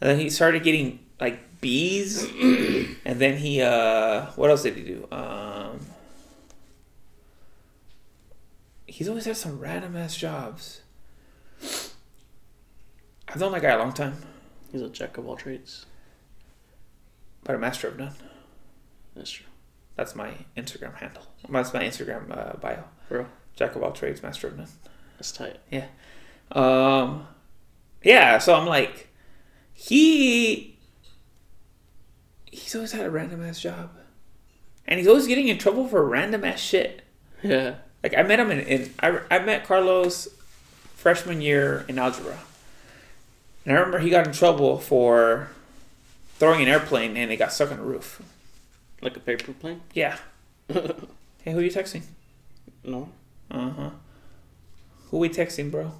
and then he started getting like bees, [clears throat] and then he uh, what else did he do? Um, he's always had some random ass jobs. I've known that guy a long time, He's a jack of all trades. but a master of none. That's true. That's my Instagram handle. That's my Instagram uh, bio. Bro, Jack of all trades, master of none. that's tight. Yeah. Um, yeah, so I'm like, he, he's always had a random ass job, and he's always getting in trouble for random ass shit. Yeah. Like I met him in, in I, I met Carlos freshman year in algebra, and I remember he got in trouble for throwing an airplane and it got stuck on the roof. Like a paper plane? Yeah. [laughs] hey, who are you texting? No. Uh huh. Who we texting, bro?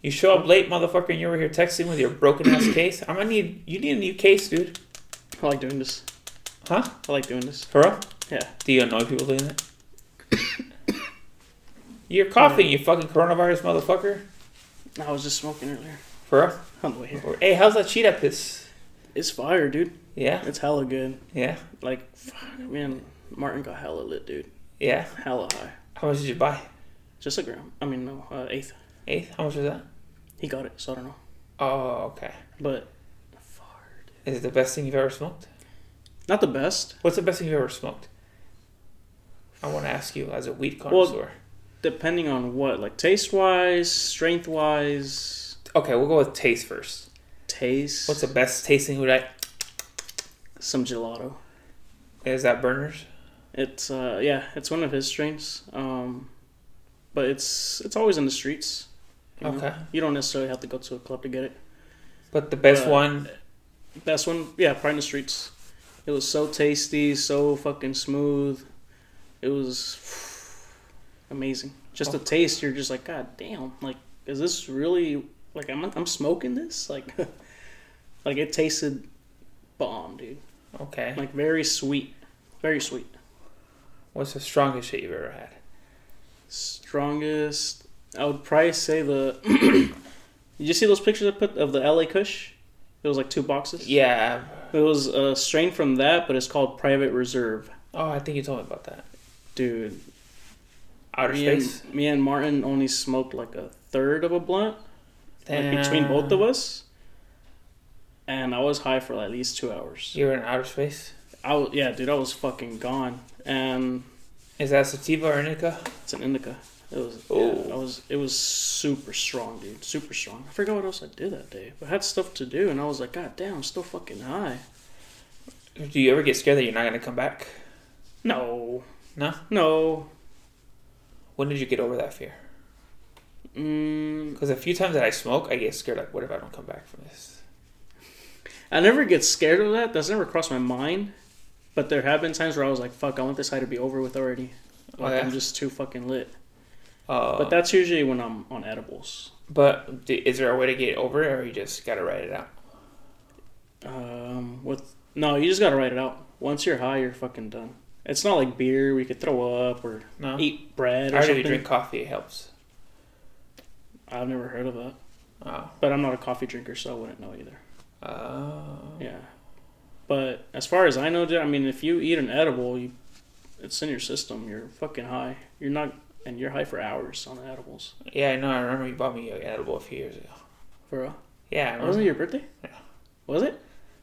You show up late, motherfucker, and you're over here texting with your broken ass [coughs] case. I'm gonna need you need a new case, dude. I like doing this. Huh? I like doing this. For real? Yeah. Do you annoy people doing that? you're coughing, you fucking coronavirus motherfucker. I was just smoking earlier. For real? On the way here. Hey, how's that cheetah piss? It's fire, dude. Yeah, It's hella good. yeah, Like, fuck, man, Martin got hella lit, dude. yeah. Hella high. How much did you buy? Just a gram. I mean, no, uh, eighth. Eighth? How much was that? He got it, so I don't know. Oh, okay. But, fire, dude. Is it the best thing you've ever smoked? Not the best. What's the best thing you've ever smoked? I want to ask you as a weed connoisseur. Well, Depending on what, like taste wise, strength wise, okay, we'll go with taste first. taste. What's the best tasting weed? I some gelato? is that Berner's? It's uh yeah, it's one of his strains. Um, but it's it's always in the streets. you know? Okay. You don't necessarily have to go to a club to get it. But the best Uh, one, Best one, yeah, probably in the streets. It was so tasty, so fucking smooth. It was amazing. Just the taste, you're just like, God damn! Like, is this really like I'm I'm smoking this? Like, [laughs] like it tasted bomb, dude. Okay. Like very sweet, very sweet. What's the strongest shit you've ever had? Strongest, I would probably say the. [clears throat] Did you see those pictures I put of the LA Kush? It was like two boxes. Yeah. It was a strain from that, but it's called Private Reserve. Oh, I think you told me about that. Dude, Outer me space. and, me and Martin only smoked like a third of a blunt like between both of us, and I was high for at least two hours. You were in outer space. I was, yeah, dude, I was fucking gone, and Is that sativa or indica? it's an indica. It was, Oh. yeah, I was, it was super strong, dude, super strong. I forgot what else I did that day. I had stuff to do, and I was like, God damn, I'm still fucking high. Do you ever get scared that you're not gonna come back? No, No. no. When did you get over that fear? Mm, Because a few times that I smoke, I get scared. Like, what if I don't come back from this? I never get scared of that. That's never crossed my mind. But there have been times where I was like, "Fuck, I want this high to be over with already." Oh, Like yeah? I'm just too fucking lit. Uh, But that's usually when I'm on edibles. But is there a way to get over it, or you just gotta write it out? Um, with no, you just gotta write it out. Once you're high, you're fucking done. It's not like beer. We could throw up or No. eat bread or something. you drink coffee, it helps. I've never heard of that, Oh. but I'm not a coffee drinker, so I wouldn't know either. Oh. Yeah, but as far as I know, dude, I mean, if you eat an edible, you it's in your system. You're fucking high. You're not, and you're high for hours on edibles. Yeah, I know. I remember you bought me an edible a few years ago. For real? Yeah, I was it your birthday? Yeah. Was it?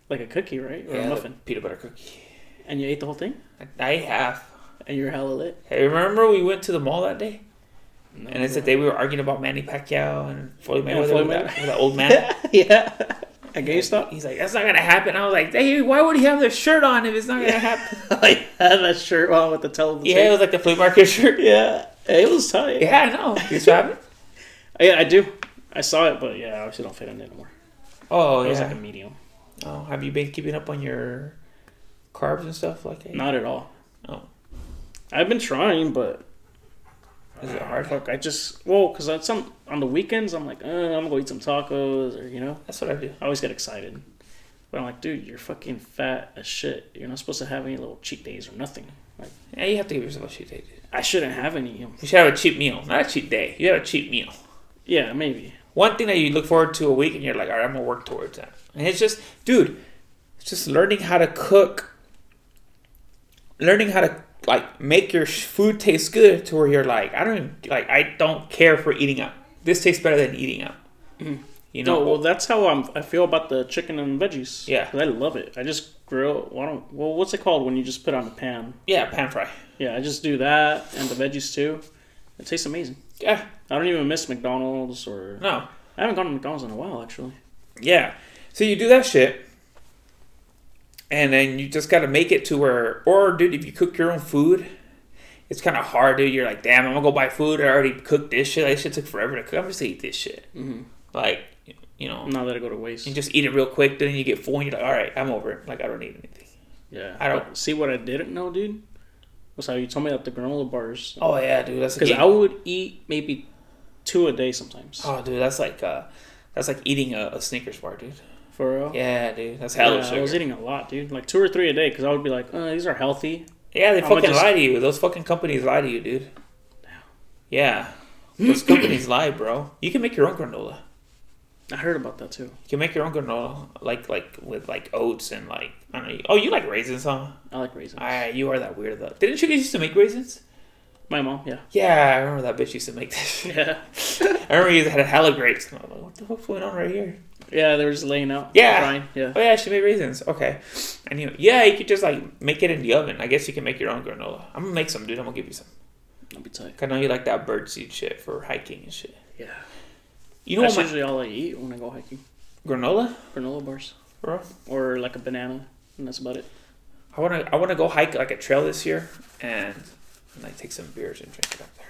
Like a cookie, right? Or yeah, a muffin? peanut butter cookie. And you ate the whole thing? I, ate half. And you're hella lit? Hey, remember we went to the mall that day? No, And it's the day we were arguing about Manny Pacquiao and Floyd Yeah, Mayweather Floyd with, that, Mayweather. with that old man. [laughs] yeah. At GameStop? He's like, that's not gonna happen. I was like, hey, why would he have the shirt on if it's not gonna happen? [laughs] I had that shirt on with the the yeah, it was like the flea market shirt. [laughs] yeah. It was tight. Yeah, I know. You have it? [laughs] Yeah, I do. I saw it, but yeah, I obviously don't fit in it anymore. Oh It was like a medium. oh, have you been keeping up on your carbs and stuff like that? Not at all. Oh. I've been trying, but Is it hard? fuck, I just well, cause on some on the weekends I'm like, uh, I'm gonna go eat some tacos, or you know, That's what I do. I always get excited. But I'm like, dude, you're fucking fat as shit. You're not supposed to have any little cheat days or nothing. Like, Yeah, you have to give yourself a cheat day, dude. I shouldn't have any. You should have a cheat meal, not a cheat day. You have a cheat meal. Yeah, maybe. One thing that you look forward to a week, and you're like, all right, I'm gonna work towards that. And it's just, dude, it's just learning how to cook, learning how to like make your food taste good to where you're like, I don't like, I don't care for eating out. This tastes better than eating out. Mm-hmm. You know, No, well, that's how I'm, I feel about the chicken and veggies. Yeah, I love it. I just grill. Well, I don't, well, what's it called when you just put on the pan? yeah, pan fry. Yeah, I just do that and the veggies too. It tastes amazing. Yeah, I don't even miss McDonald's or no, I haven't gone to McDonald's in a while actually. Yeah. So you do that shit. And then you just got to make it to where, or dude, if you cook your own food, it's kind of hard, dude. You're like, damn, I'm gonna go buy food. I already cooked this shit. This shit took forever to cook. I'm just gonna eat this shit. Mhm. Like, you know, Not let it go to waste. you just eat it real quick. Then you get full, and you're like, all right, I'm over it. Like, I don't need anything. yeah, I don't- But see what I didn't know, dude. Was how you told me that the granola bars. Oh yeah, dude. That's Because I would eat maybe two a day sometimes. oh, dude, that's like, uh, that's like eating a, a Snickers bar, dude. For real. Yeah, dude, that's hella Yeah, sugar. I was eating a lot, dude. Like two or three a day because I would be like, uh, these are healthy. Yeah, they I fucking just- lie to you. Those fucking companies lie to you, dude. Yeah. Those companies lie, bro. You can make your own granola. I heard about that too. You can make your own granola, like like with like oats and like I don't know. Oh, you like raisins, huh? I like raisins. Ah, you are that weird though. Didn't you guys used to make raisins? My mom, yeah. Yeah, I remember that bitch used to make this. Yeah. [laughs] I remember you had a hella grapes. And I'm like, what the fuck's going on right here? Yeah, they were just laying out. Yeah. Drying. Yeah. Oh yeah, she made raisins. Okay, I knew. Yeah, you could just like make it in the oven. I guess you can make your own granola. I'm gonna make some, dude. I'm gonna give you some. I'll be tight. I know you like that birdseed shit for hiking and shit. Yeah. You know That's what? My, usually all I eat when I go hiking. granola, Granola bars. bro. Or like a banana. And that's about it. I wanna I wanna go hike like a trail this year and, and like take some beers and drink it up there.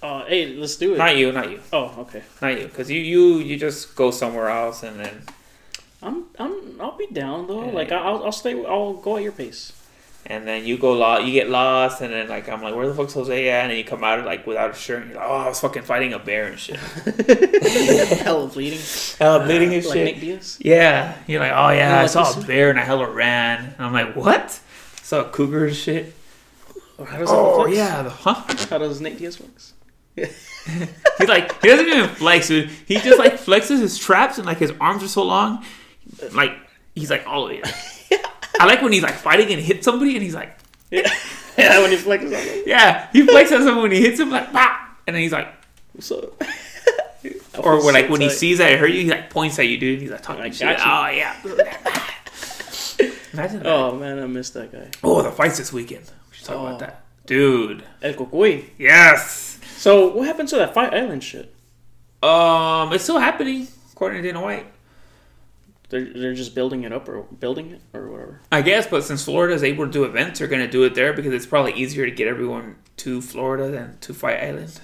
Oh, hey, let's do it. Not you, not you, Oh, okay. not you, because you you you just go somewhere else and then I'm I'm I'll be down though. Yeah, like yeah. I'll I'll stay. I'll go at your pace. and then you go lost, you get lost, and then like I'm like, where the fuck's Jose at? And then you come out like without a shirt, and you're like, oh, I was fucking fighting a bear and shit, [laughs] Hell of bleeding. hella bleeding and like shit. Nick Diaz. Yeah, you're like, oh yeah, I saw a bear and I hella ran, and I'm like, what? Saw a cougar and shit. How does that Oh flex? yeah, the, huh? How does Nate Diaz flex? [laughs] He like he doesn't even flex, dude. He just like flexes his traps and like his arms are so long, like he's like all the [laughs] way. I like when he's like fighting and hits somebody and he's like, yeah, [laughs] when he flexes, I'm like, yeah, he flexes someone when he hits him like, bah! and then he's like, what's up? or when, like so when he sees that it hurt you, he like points at you, dude. He's like talking I shit. got Oh yeah. Imagine that. Oh man, I missed that guy. Oh, the fights this weekend. Should talk Oh. about that, dude. El Cucuy. Yes. So what happened to that Fight Island shit? Um, it's still happening according to Dana White. They're they're just building it up or building it or whatever. I guess, but since Florida is able to do events, they're going to do it there because it's probably easier to get everyone to Florida than to Fight Island.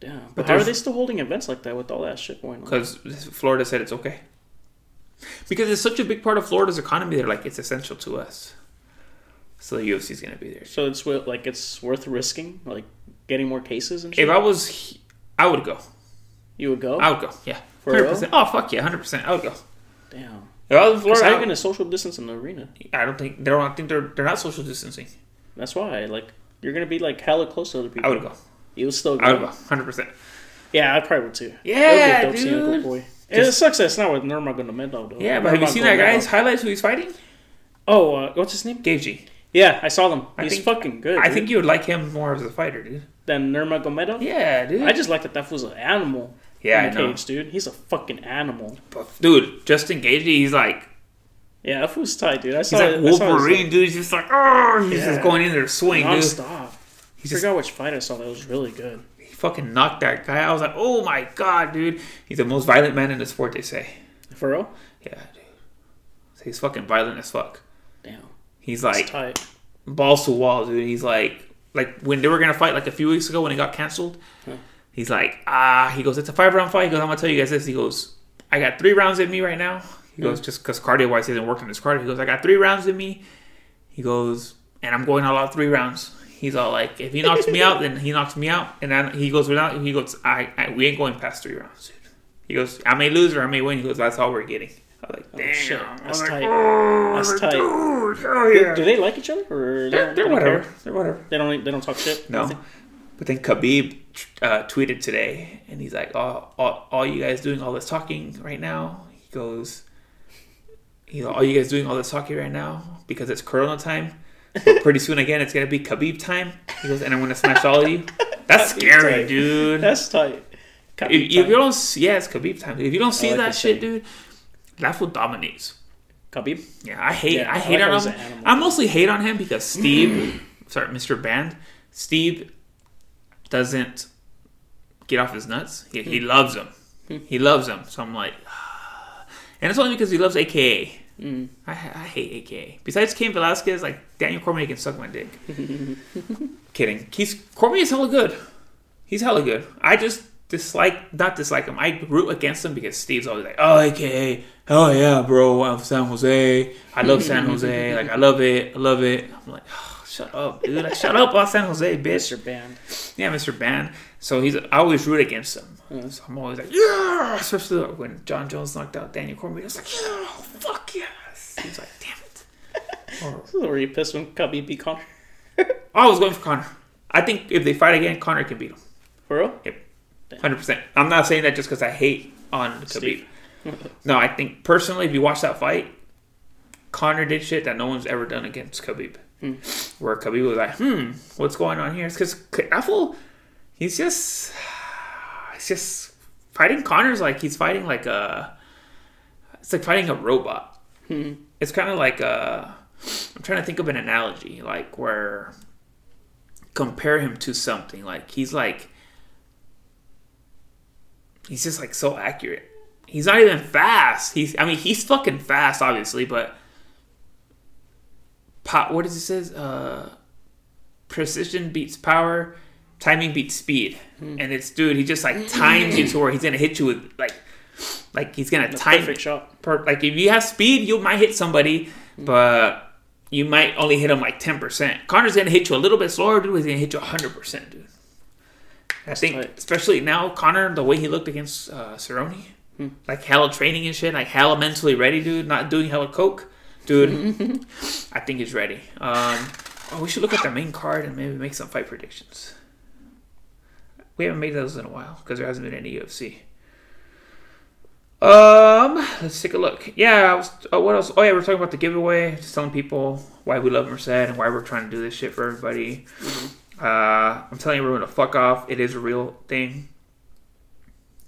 Damn. But, But how are they still holding events like that with all that shit going on? Because Florida said it's okay. Because it's such a big part of Florida's economy, they're like, it's essential to us. So the UFC is going to be there. So it's wi- like it's worth risking, like getting more cases and shit. If I was, I would go. you would go. I would go. Yeah. Real? 100%. Oh, fuck yeah. 100%. I would go. Damn. If I was in Florida, how are you gonna social distance in the arena? I don't think, they don't I think they're, they're not social distancing. That's why. Like you're gonna be like hella close to other people. I would go. You would still go. I would go. 100%. Yeah, I probably would too. Yeah, would be dope seeing dude. Boy. it sucks that it's not with Nurmagomedov though. Yeah, but have you seen that guy's highlights who he's fighting? Oh, uh, what's his name? Gaethje. Yeah, I saw them. I He's think- fucking good. I dude. think you would like him more as a fighter, dude. than Nurmagomedov. Yeah, dude. I just like that that was an animal. yeah, I in the know. cage, dude. He's a fucking animal. Dude, Justin Gaethje, he's like Yeah, that was tight, dude. I he's like it- I saw his, Wolverine, dude. He's just like oh, he's Yeah. just going in there to swing, dude. nonstop. He's I just forgot which fight I saw that was really good. he fucking knocked that guy. I was like, oh my god, dude. He's the most violent man in the sport. They say. For real? Yeah, dude. So he's fucking violent as fuck. He's like balls to wall, dude. He's like like when they were gonna fight like a few weeks ago when it got canceled. Huh. He's like, ah, he goes, it's a five round fight. He goes, I'm gonna tell you guys this. He goes, I got three rounds in me right now. He goes, just because cardio wise, worked on his cardio. He goes, I got three rounds in me. He goes, and I'm going all out three rounds. He's all like, if he knocks me out, then he knocks me out. And then he goes without. He goes, I, I we ain't going past three rounds. Dude. He goes, I may lose or I may win. He goes, that's all we're getting. I was like, damn. shit. That's like, tight. oh, That's tight. dude, hell yeah. Do they like each other, or they They're, don't, they're whatever. care? They're whatever. They don't. They don't talk shit. No. Nothing? But then Khabib uh, tweeted today, and he's like, "All, all, all you guys doing all this talking right now?" He goes, "You know, all you guys doing all this talking right now because it's Corona time. But [laughs] pretty soon again, it's gonna be Khabib time." He goes, "And I'm gonna smash all of you." That's Khabib scary, time. dude. That's tight. if, if you don't, see, yeah, it's Khabib time. If you don't see like that shit, saying. dude, that's what dominates. Khabib. Yeah, I hate Yeah, I I hate like on him. I mostly hate on him because Steve, [clears throat] sorry, Mr. Band, Steve doesn't get off his nuts. He, he hmm. loves him. Hmm. He loves him. So I'm like, [sighs] and it's only because he loves AKA. Hmm. I, I hate AKA. Besides Cain Velasquez, like Daniel Cormier can suck my dick. [laughs] Kidding. He's Cormier is hella good. He's hella good. I just dislike, not dislike him. I root against him because Steve's always like, oh AKA, oh yeah, bro, I'm San Jose. I love San Jose. [laughs] Like I love it. I love it. I'm like, oh, shut up, dude. Like, shut up, about San Jose, bitch. Mr. Band. Yeah, Mr. Band. So he's I always root against him. Mm. So I'm always like, yeah, especially like when Jon Jones knocked out Daniel Cormier. I was like, yeah, oh, fuck yes. He's like, damn it. Or, [laughs] This is where you pissed when Khabib beat Conor. [laughs] I was going for Conor. I think if they fight again, Conor can beat him. For real? Yep, hundred percent. I'm not saying that just because I hate on Khabib. [laughs] No, I think personally, if you watch that fight, Conor did shit that no one's ever done against Khabib. Where Khabib was like, "Hmm, what's going on here?" It's because fool, he's just, [sighs] he's just fighting Conor's like he's fighting like a, it's like fighting a robot. It's kind of like a, I'm trying to think of an analogy, like where compare him to something like he's like he's just like so accurate. He's not even fast. He's I mean he's fucking fast obviously, but po- what does it says? Uh, precision beats power, timing beats speed. And it's dude, he just like times you to where he's gonna hit you with like like he's gonna time Perfect shot. per, like if you have speed, you might hit somebody, but you might only hit him like ten percent. Conor's gonna hit you a little bit slower, dude. He's gonna hit you hundred percent, dude. I think, especially now, Conor, the way he looked against uh, Cerrone, like hella training and shit, like hella mentally ready, dude. Not doing hella coke, dude. [laughs] I think he's ready. Um, oh, we should look at the main card and maybe make some fight predictions. We haven't made those in a while because there hasn't been any UFC. Um, let's take a look. Yeah, I was, uh, what else? Oh yeah, we're talking about the giveaway. Just telling people why we love Merced and why we're trying to do this shit for everybody. Uh, I'm telling everyone to fuck off. It is a real thing.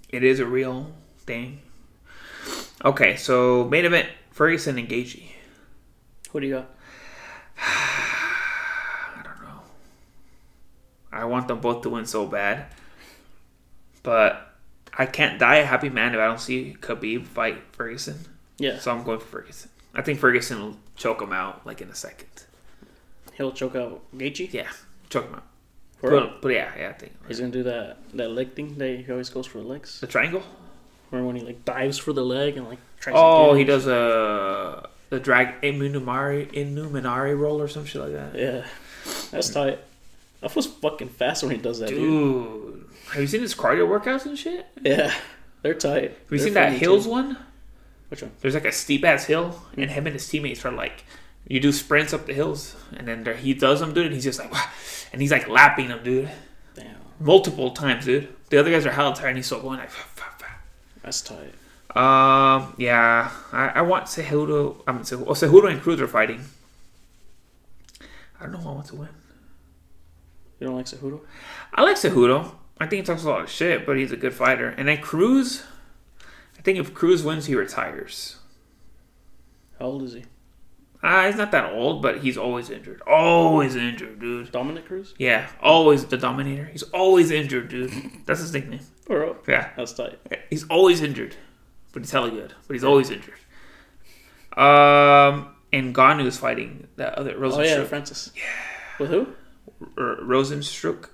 It is a real thing. Okay, so main event: Ferguson and Gaethje. What do you got? [sighs] I don't know. I want them both to win so bad, but I can't die a happy man if I don't see Khabib fight Ferguson. Yeah. So I'm going for Ferguson. I think Ferguson will choke him out like in a second. He'll choke out Gaethje. Yeah, choke him out. But, but yeah, yeah, I think He's gonna do that that leg thing that he always goes for the legs. the triangle. Remember when he like dives for the leg and like tries Oh, he does a the drag Imanari Imanari roll or some shit like that. Yeah. That's tight. That was fucking fast when he does that, dude. Dude, have you seen his cardio workouts and shit? Yeah. They're tight. Have you They're seen that hills too. one? Which one? There's like a steep ass hill, and mm. him and his teammates are like, you do sprints up the hills, and then there, he does them, dude, and he's just like, wow. and he's like lapping them, dude, Damn. multiple times, dude. The other guys are hella tired, and he's still going like. That's tight. um, yeah, I, I want Cejudo. I mean, Cejudo, oh, Cejudo and Cruz are fighting. I don't know who I want to win. You don't like Cejudo? I like Cejudo. I think he talks a lot of shit, but he's a good fighter. And then Cruz, I think if Cruz wins, he retires. How old is he? Ah, he's not that old, but he's always injured. Always injured, dude. Dominick Cruz? Yeah, always the Dominator. He's always injured, dude. That's his nickname. For real? Yeah, That's tight. he's always injured, but he's hella good. But he's always injured. Um, and Ngannou is fighting that other Oh yeah, Rozenstruik. Francis. Yeah. With who? or Rozenstruik.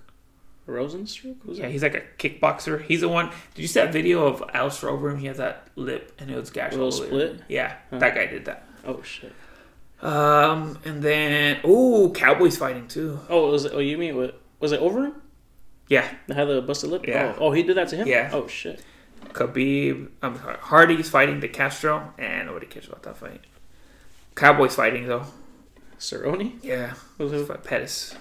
Rozenstruik? Who's Yeah, that? he's like a kickboxer. He's the one. Did you see that video of Alistair Overeem? He has that lip and it was gashed. Little all the way around? split? Yeah, that guy did that. Oh shit. Um, and then oh, Cowboys fighting too. Oh, was it? Oh, you mean what? Was it over him? Yeah, That had the busted lip. Yeah. Oh, oh, he did that to him. Yeah. Oh shit. Khabib, I'm um, Hardy's fighting De Castro, and nobody cares about that fight. Cowboys fighting though. Cerrone. Yeah, it Fight Pettis.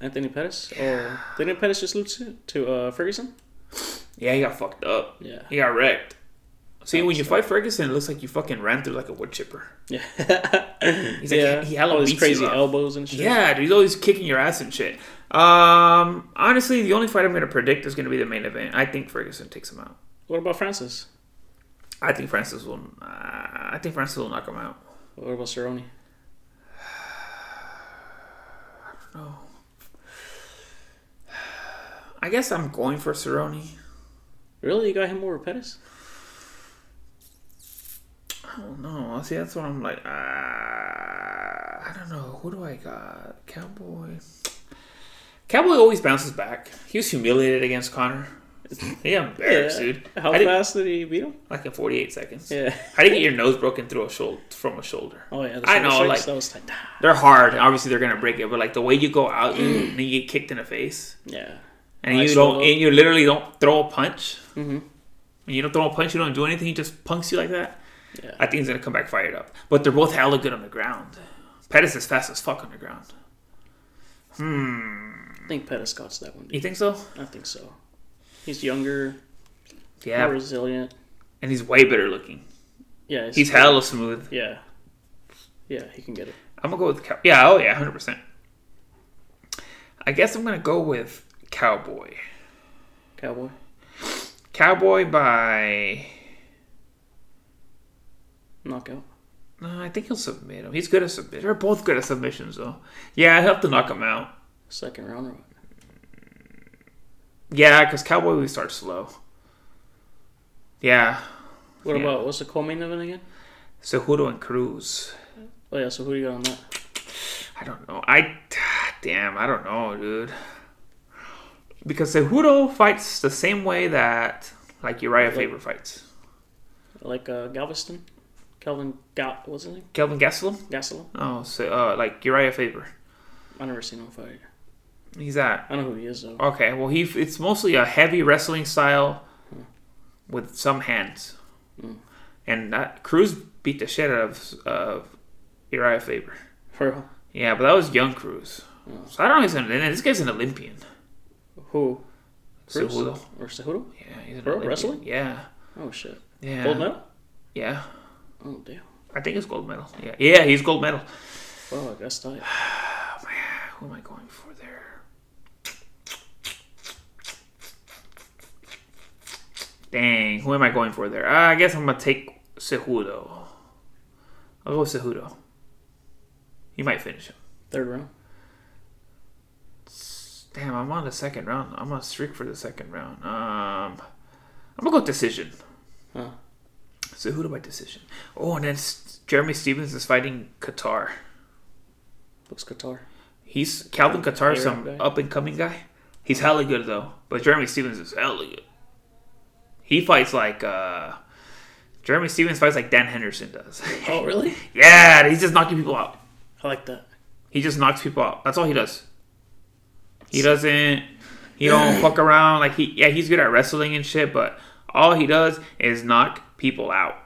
Anthony Pettis? Oh, didn't Pettis just lose to, to uh, Ferguson? Yeah, he got fucked up. Yeah. He got wrecked. See, when you fight Ferguson, it looks like you fucking ran through like a wood chipper. [laughs] Yeah. He's like, yeah. he hella All these crazy elbows and shit. Yeah, dude, he's always kicking your ass and shit. Um, honestly, the only fight I'm going to predict is going to be the main event. I think Ferguson takes him out. What about Francis? I think Francis will. Uh, I think Francis will knock him out. What about Cerrone? [sighs] I guess I'm going for Cerrone. Really? You got him over Pettis? I don't know. See, that's what I'm like. Uh, I don't know. Who do I got? Cowboy. Cowboy always bounces back. He was humiliated against Conor. [laughs] Yeah, embarrassed, dude. How I did- fast did he beat him? Like in 48 seconds. Yeah. How do you get your nose broken through a shoulder from a shoulder? Oh yeah. The I know, like-. [sighs] They're hard. Obviously, they're gonna break it, but like the way you go out, and [clears throat] you get kicked in the face, Yeah. and Nice you don't, and you literally don't throw a punch. Mm-hmm. When you don't throw a punch, you don't do anything. He just punks you like that. Yeah. I think he's gonna come back fired up. But they're both hella good on the ground. Pettis is fast as fuck on the ground. Hmm. I think Pettis got that one. You think so? I think so. He's younger, Yeah. more resilient. And he's way better looking. Yeah. He's hella smooth. Yeah. Yeah, he can get it. I'm gonna go with cow. Yeah. Oh yeah. Hundred percent. I guess I'm gonna go with Cowboy. Cowboy. Cowboy by. Knockout. No, I think he'll submit him. He's good at submit. They're both good at submissions, though. Yeah, I have to knock him out. Second round or what? Yeah, because Cowboy we start slow. Yeah, What Yeah. about what's the co-main event again? Cejudo and Cruz. Oh yeah, so who do you got on that? I don't know. I [sighs] damn, I don't know, dude. Because Cejudo fights the same way that like Uriah Faber fights. Like uh, Galveston, Kelvin Gal, what's his name? Kelvin Gastelum. Gastelum. Oh, so uh, like Uriah Faber. I never seen him fight. He's that. I know who he is though. Okay, well he it's mostly a heavy wrestling style hmm. with some hands, hmm. and that Cruz beat the shit out of of Uriah Faber. For real? Yeah, but that was young Cruz. Hmm. So I don't know. He's an, this guy's an Olympian. Who? Cruz Cejudo. or Cejudo? Yeah, he's an Olympian. wrestling? Yeah, Oh shit. yeah. Gold medal? Yeah, Oh damn. I think it's gold medal. Yeah, yeah, he's gold medal. Well, I guess tight. Who am I going for there? Dang, who am I going for there? Uh, I guess I'm gonna take Cejudo. I'll go with Cejudo. He might finish him. Third round. Damn, I'm on the second round. I'm gonna streak for the second round. Um, I'm gonna go decision. Huh. Cejudo by decision. Oh, and then Jeremy Stephens is fighting Kattar. Looks Kattar. He's Calvin Kattar, some guy? up and coming guy. He's hella good though, but Jeremy Stephens is hella good. He fights like uh Jeremy Stephens fights like Dan Henderson does. Oh [laughs] really? yeah, he's just knocking people out. I like that. He just knocks people out. That's all he does. He doesn't. He don't [clears throat] fuck around. Like he, yeah, he's good at wrestling and shit, but all he does is knock people out.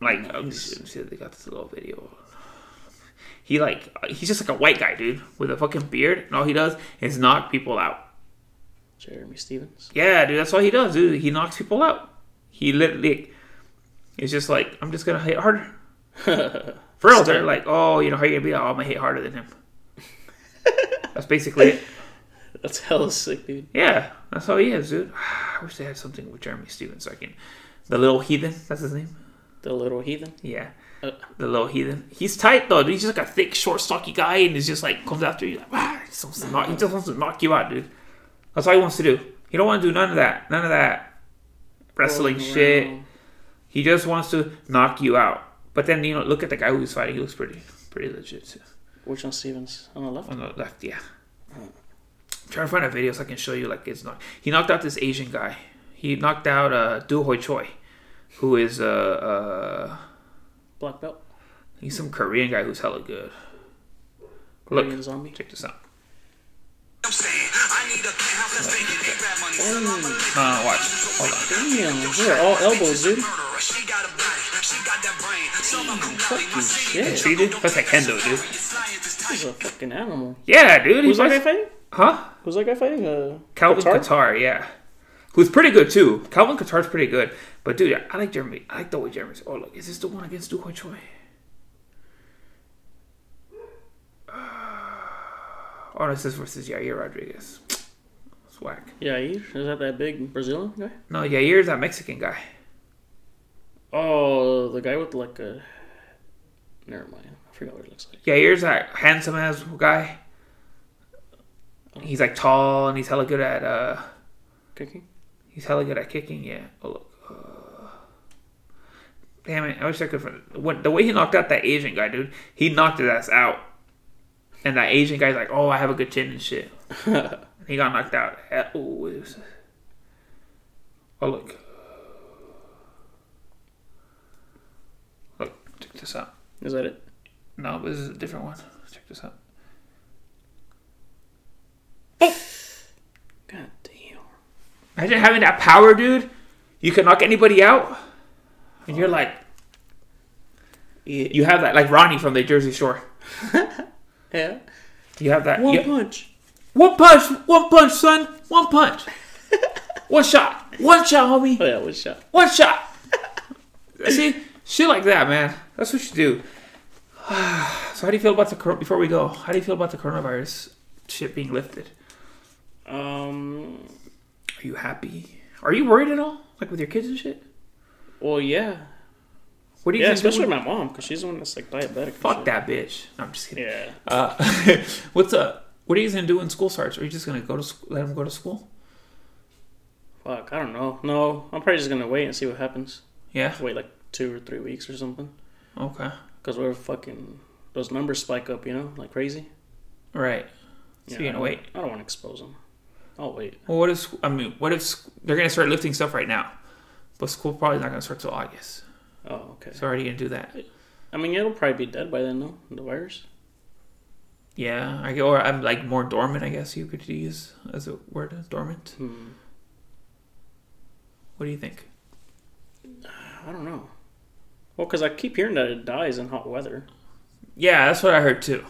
Like, oh, shit, shit, they got this little video. He like, he's just like a white guy, dude, with a fucking beard, and all he does is knock people out. Jeremy Stephens. Yeah, dude, that's all he does, dude. He knocks people out. He literally, it's just like, I'm just gonna hit harder. [laughs] For real, they're like, oh, you know, how you gonna be? Oh, I'm gonna hit harder than him. [laughs] that's basically it. That's hella sick, dude. Yeah, that's all he is, dude. [sighs] I wish they had something with Jeremy Stephens so I can. The little heathen, that's his name. The little heathen. Yeah, Uh, the little heathen. He's tight though. Dude. He's just like a thick, short, stocky guy, and he's just like comes after you. Like, ah, he, just wants to knock, he just wants to knock you out, dude. That's all he wants to do. He don't want to do none of that. None of that wrestling rolling shit. He just wants to knock you out. But then you know, look at the guy who's fighting. He looks pretty, pretty legit too. Which one, Stephens? On the left. On the left, yeah. trying to find a video so I can show you like it's not. He knocked out this Asian guy. He knocked out uh, Doo Ho Choi, who is uh, uh Black belt. he's some Korean guy who's hella good. Korean Look, zombie. check this out. I'm saying I need a penthouse that's vacant. They grab money, sell my money. Uh, watch. Hold on. Damn, they're all elbows, dude. Murderer, She got a body, she got that brain. Sell my Bugatti, my Fucking city. shit. See, dude? That's like Kendo, dude. He's a fucking animal. Yeah, dude. Who's He's that guy fighting? huh? Who's that guy fighting? Uh, Calvin Kattar? Kattar, yeah. Who's pretty good too. Calvin Kattar's pretty good. But dude, I like Jeremy. I like the way Jeremy's. Oh look, is this the one against Doo Ho Choi? Oh, this is versus Yair Rodriguez. It's whack. Yeah, is that that big Brazilian guy? No, Yair's that Mexican guy. Oh, the guy with like a. Never mind. I forgot what it looks like. Yair's that handsome ass guy. He's like tall and he's hella good at uh Kicking. He's hella good at kicking, yeah. Oh look. Uh, damn it, I wish I could when the way he knocked out that Asian guy, dude, he knocked his ass out. And that Asian guy's like, Oh, I have a good chin and shit. [laughs] he got knocked out. Oh, was- oh look. Look, check this out. Is that it? No, this is a different one. Check this out. Damn. [laughs] Imagine having that power, dude. You can knock anybody out. And you're like, you have that, like Ronnie from the Jersey Shore. [laughs] Yeah. You have that. One you- punch. one punch, one punch, son. One punch. [laughs] one shot. One shot, homie. Oh yeah, one shot. One shot. [laughs] See, shit like that, man. That's what you do. [sighs] so, how do you feel about the before we go? How do you feel about the coronavirus shit being lifted? Um. Are you happy? Are you worried at all, like with your kids and shit? Well, yeah. What do you Yeah, think? especially my mom, because she's the one that's like diabetic. Fuck that bitch. No, I'm just kidding. Yeah. Uh, [laughs] what's up? What are you gonna do when school starts? Are you just gonna go to school, let them go to school? Fuck, I don't know. No, I'm probably just gonna wait and see what happens. Yeah. Wait like two or three weeks or something. Okay. Because we're fucking those numbers spike up, you know, like crazy. Right. So Yeah, you're gonna don't- wait. I don't want to expose them. I'll wait. Well, what if I mean, what if they're gonna start lifting stuff right now, but school probably not gonna start till August. Oh, okay. So already gonna do that. I mean, it'll probably be dead by then, though. The virus. Yeah. I or I'm like more dormant. I guess you could use as a word, dormant. Hmm. What do you think? I don't know. Well, because I keep hearing that it dies in hot weather, Yeah, that's what I heard too.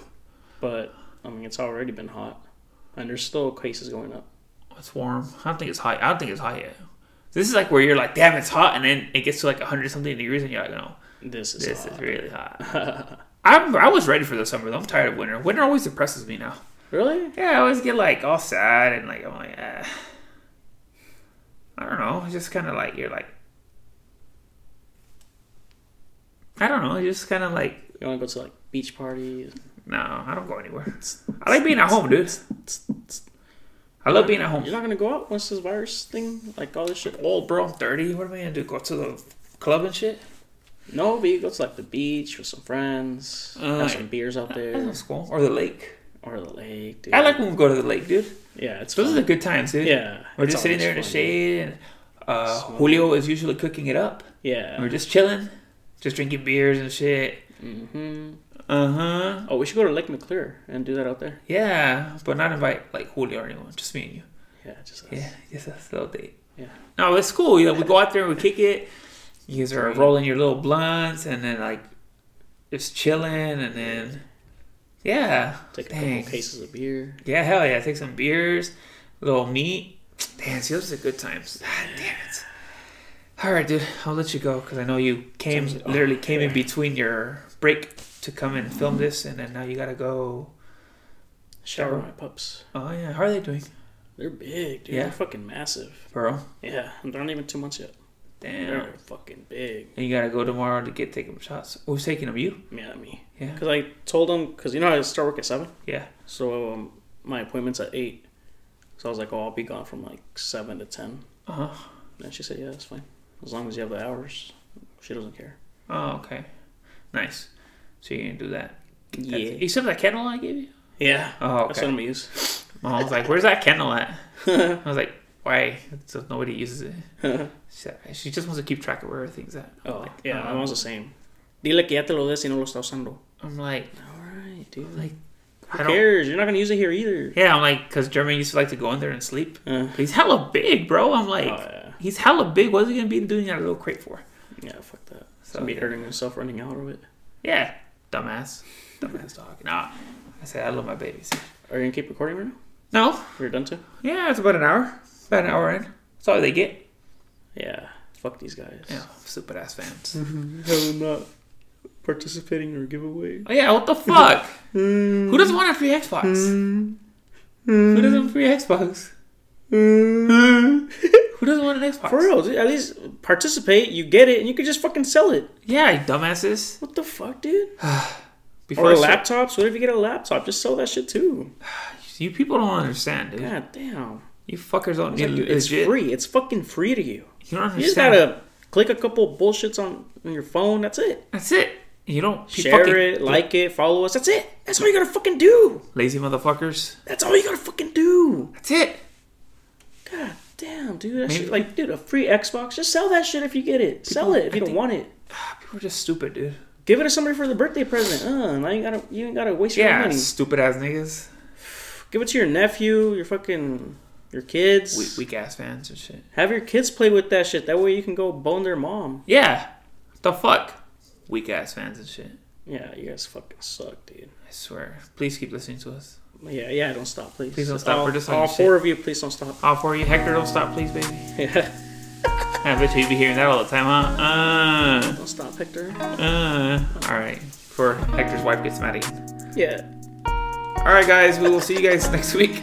but I mean, it's already been hot, and there's still cases going up. It's warm. I don't think it's hot. I don't think it's hot yet. This is like where you're like, damn, it's hot, and then it gets to like 100 something degrees, and you're like, no, This is this hot. is really hot. [laughs] I'm, I was ready for the summer though. I'm tired of winter. Winter always depresses me now. Really? Yeah, I always get like all sad and like I'm like, eh. I don't know. It's just kind of like you're like, I don't know. It's just kind of like, You want to go to like beach parties? no, I don't go anywhere. I like being at home, dude. [laughs] I love being at home. You're not gonna go out once this virus thing, like all this shit. old, bro. I'm 30. What am I gonna do? Go to the club and shit? No, but you go to like the beach with some friends, Uh, have some beers out there, That's cool. Or the lake. or the lake. Dude. I like when we go to the lake, dude. Yeah, it's Those are the good times, dude. Yeah, We're just sitting there in the shade, and uh, Julio is usually cooking it up. Yeah. We're just chilling, just drinking beers and shit. hmm Uh huh. Oh, we should go to Lake McClure and do that out there. Yeah, but not invite like Julio or anyone. Just me and you. Yeah, just us. Yeah, just a little date. Yeah. No, it's cool. You know, we go out there, and we kick it. You guys are rolling your little blunts, and then like just chilling, and then yeah, Take a Dang. couple cases of beer. yeah, hell yeah. Take some beers, a little meat. Damn, see, those are good times. God damn it. All right, dude. I'll let you go because I know you came literally came in between your break to come in and film this, and then now you gotta go. Shower my pups. Oh yeah, how are they doing, They're big, dude. Yeah. They're fucking massive. bro? Yeah, they're not even two months yet. Damn. They're fucking big. And you gotta go tomorrow to get taking shots. Who's taking them? You? Yeah, me. Yeah. Because I told them, because you know I start work at seven, Yeah. so um, my appointment's at eight. So I was like, oh, I'll be gone from like seven to ten. Uh huh. And she said, yeah, that's fine, as long as you have the hours. She doesn't care. Oh, okay. Nice. So you're gonna do that? Yeah. You have that kettle I gave you? Yeah. Oh, okay. That's what I'm gonna use. Mom was like, "Where's that candle at?" [laughs] I was like, "Why? So nobody uses it." [laughs] She, said, she just wants to keep track of where everything's at. I'm Oh, like, yeah, um, mom's the same. Dile que ya te lo des y no lo está usando. I'm like, Alright, dude. like, I Who don't. cares? You're not gonna use it here either. Yeah, I'm like, because Jeremy used to like to go in there and sleep. Uh, But he's hella big, bro. I'm like, Oh, yeah. he's hella big. What's he gonna be doing that little crate for? yeah, fuck that. So, So be hurting himself running out of it. Yeah, dumbass, dumbass dog. Nah, I say I love my babies. Are you gonna keep recording right now? No, You're done too? yeah, it's about an hour. About an hour in. That's all they get. Yeah. Fuck these guys. Yeah, stupid ass fans. [laughs] Hell not participating in our giveaway. Oh yeah, what the fuck? [laughs] Who doesn't want a free Xbox? [laughs] Who doesn't want a free Xbox? Who doesn't want an Xbox? For real, dude, at least participate, you get it, and you can just fucking sell it. Yeah, you dumbasses. What the fuck, dude? [sighs] Before Or I start- laptops. What if you get a laptop? Just sell that shit too. [sighs] you people don't understand, dude. God damn. You fuckers don't It's, like, it's free. It's fucking free to you. You don't You just gotta click a couple bullshits on, on your phone. That's it. That's it. You don't Share fucking- it, like it, follow us. That's it. That's all you gotta fucking do. lazy motherfuckers. That's all you gotta fucking do. That's it. God damn, dude. That Maybe- shit, like, dude, a free Xbox. Just sell that shit if you get it. sell it if I you don't want it. [sighs] People are just stupid, dude. Give it to somebody for the birthday present. Uh, now you gotta you ain't gotta waste your Yeah, money. stupid ass niggas. [sighs] Give it to your nephew, your fucking your kids. Weak, weak ass fans and shit. Have your kids play with that shit. That way you can go bone their mom. Yeah. The fuck? Weak ass fans and shit. Yeah, you guys fucking suck, dude. I swear. Please keep listening to us. Yeah, yeah, don't stop, please. Please don't stop. All, We're just on all your four of you, please don't stop. All for you. Hector, don't stop, please, baby. [laughs] Yeah, I bet you'd be hearing that all the time, huh? don't stop, Hector. Uh, uh. Alright. Before Hector's wife gets mad again. Yeah. Alright, guys. We will see you guys next week.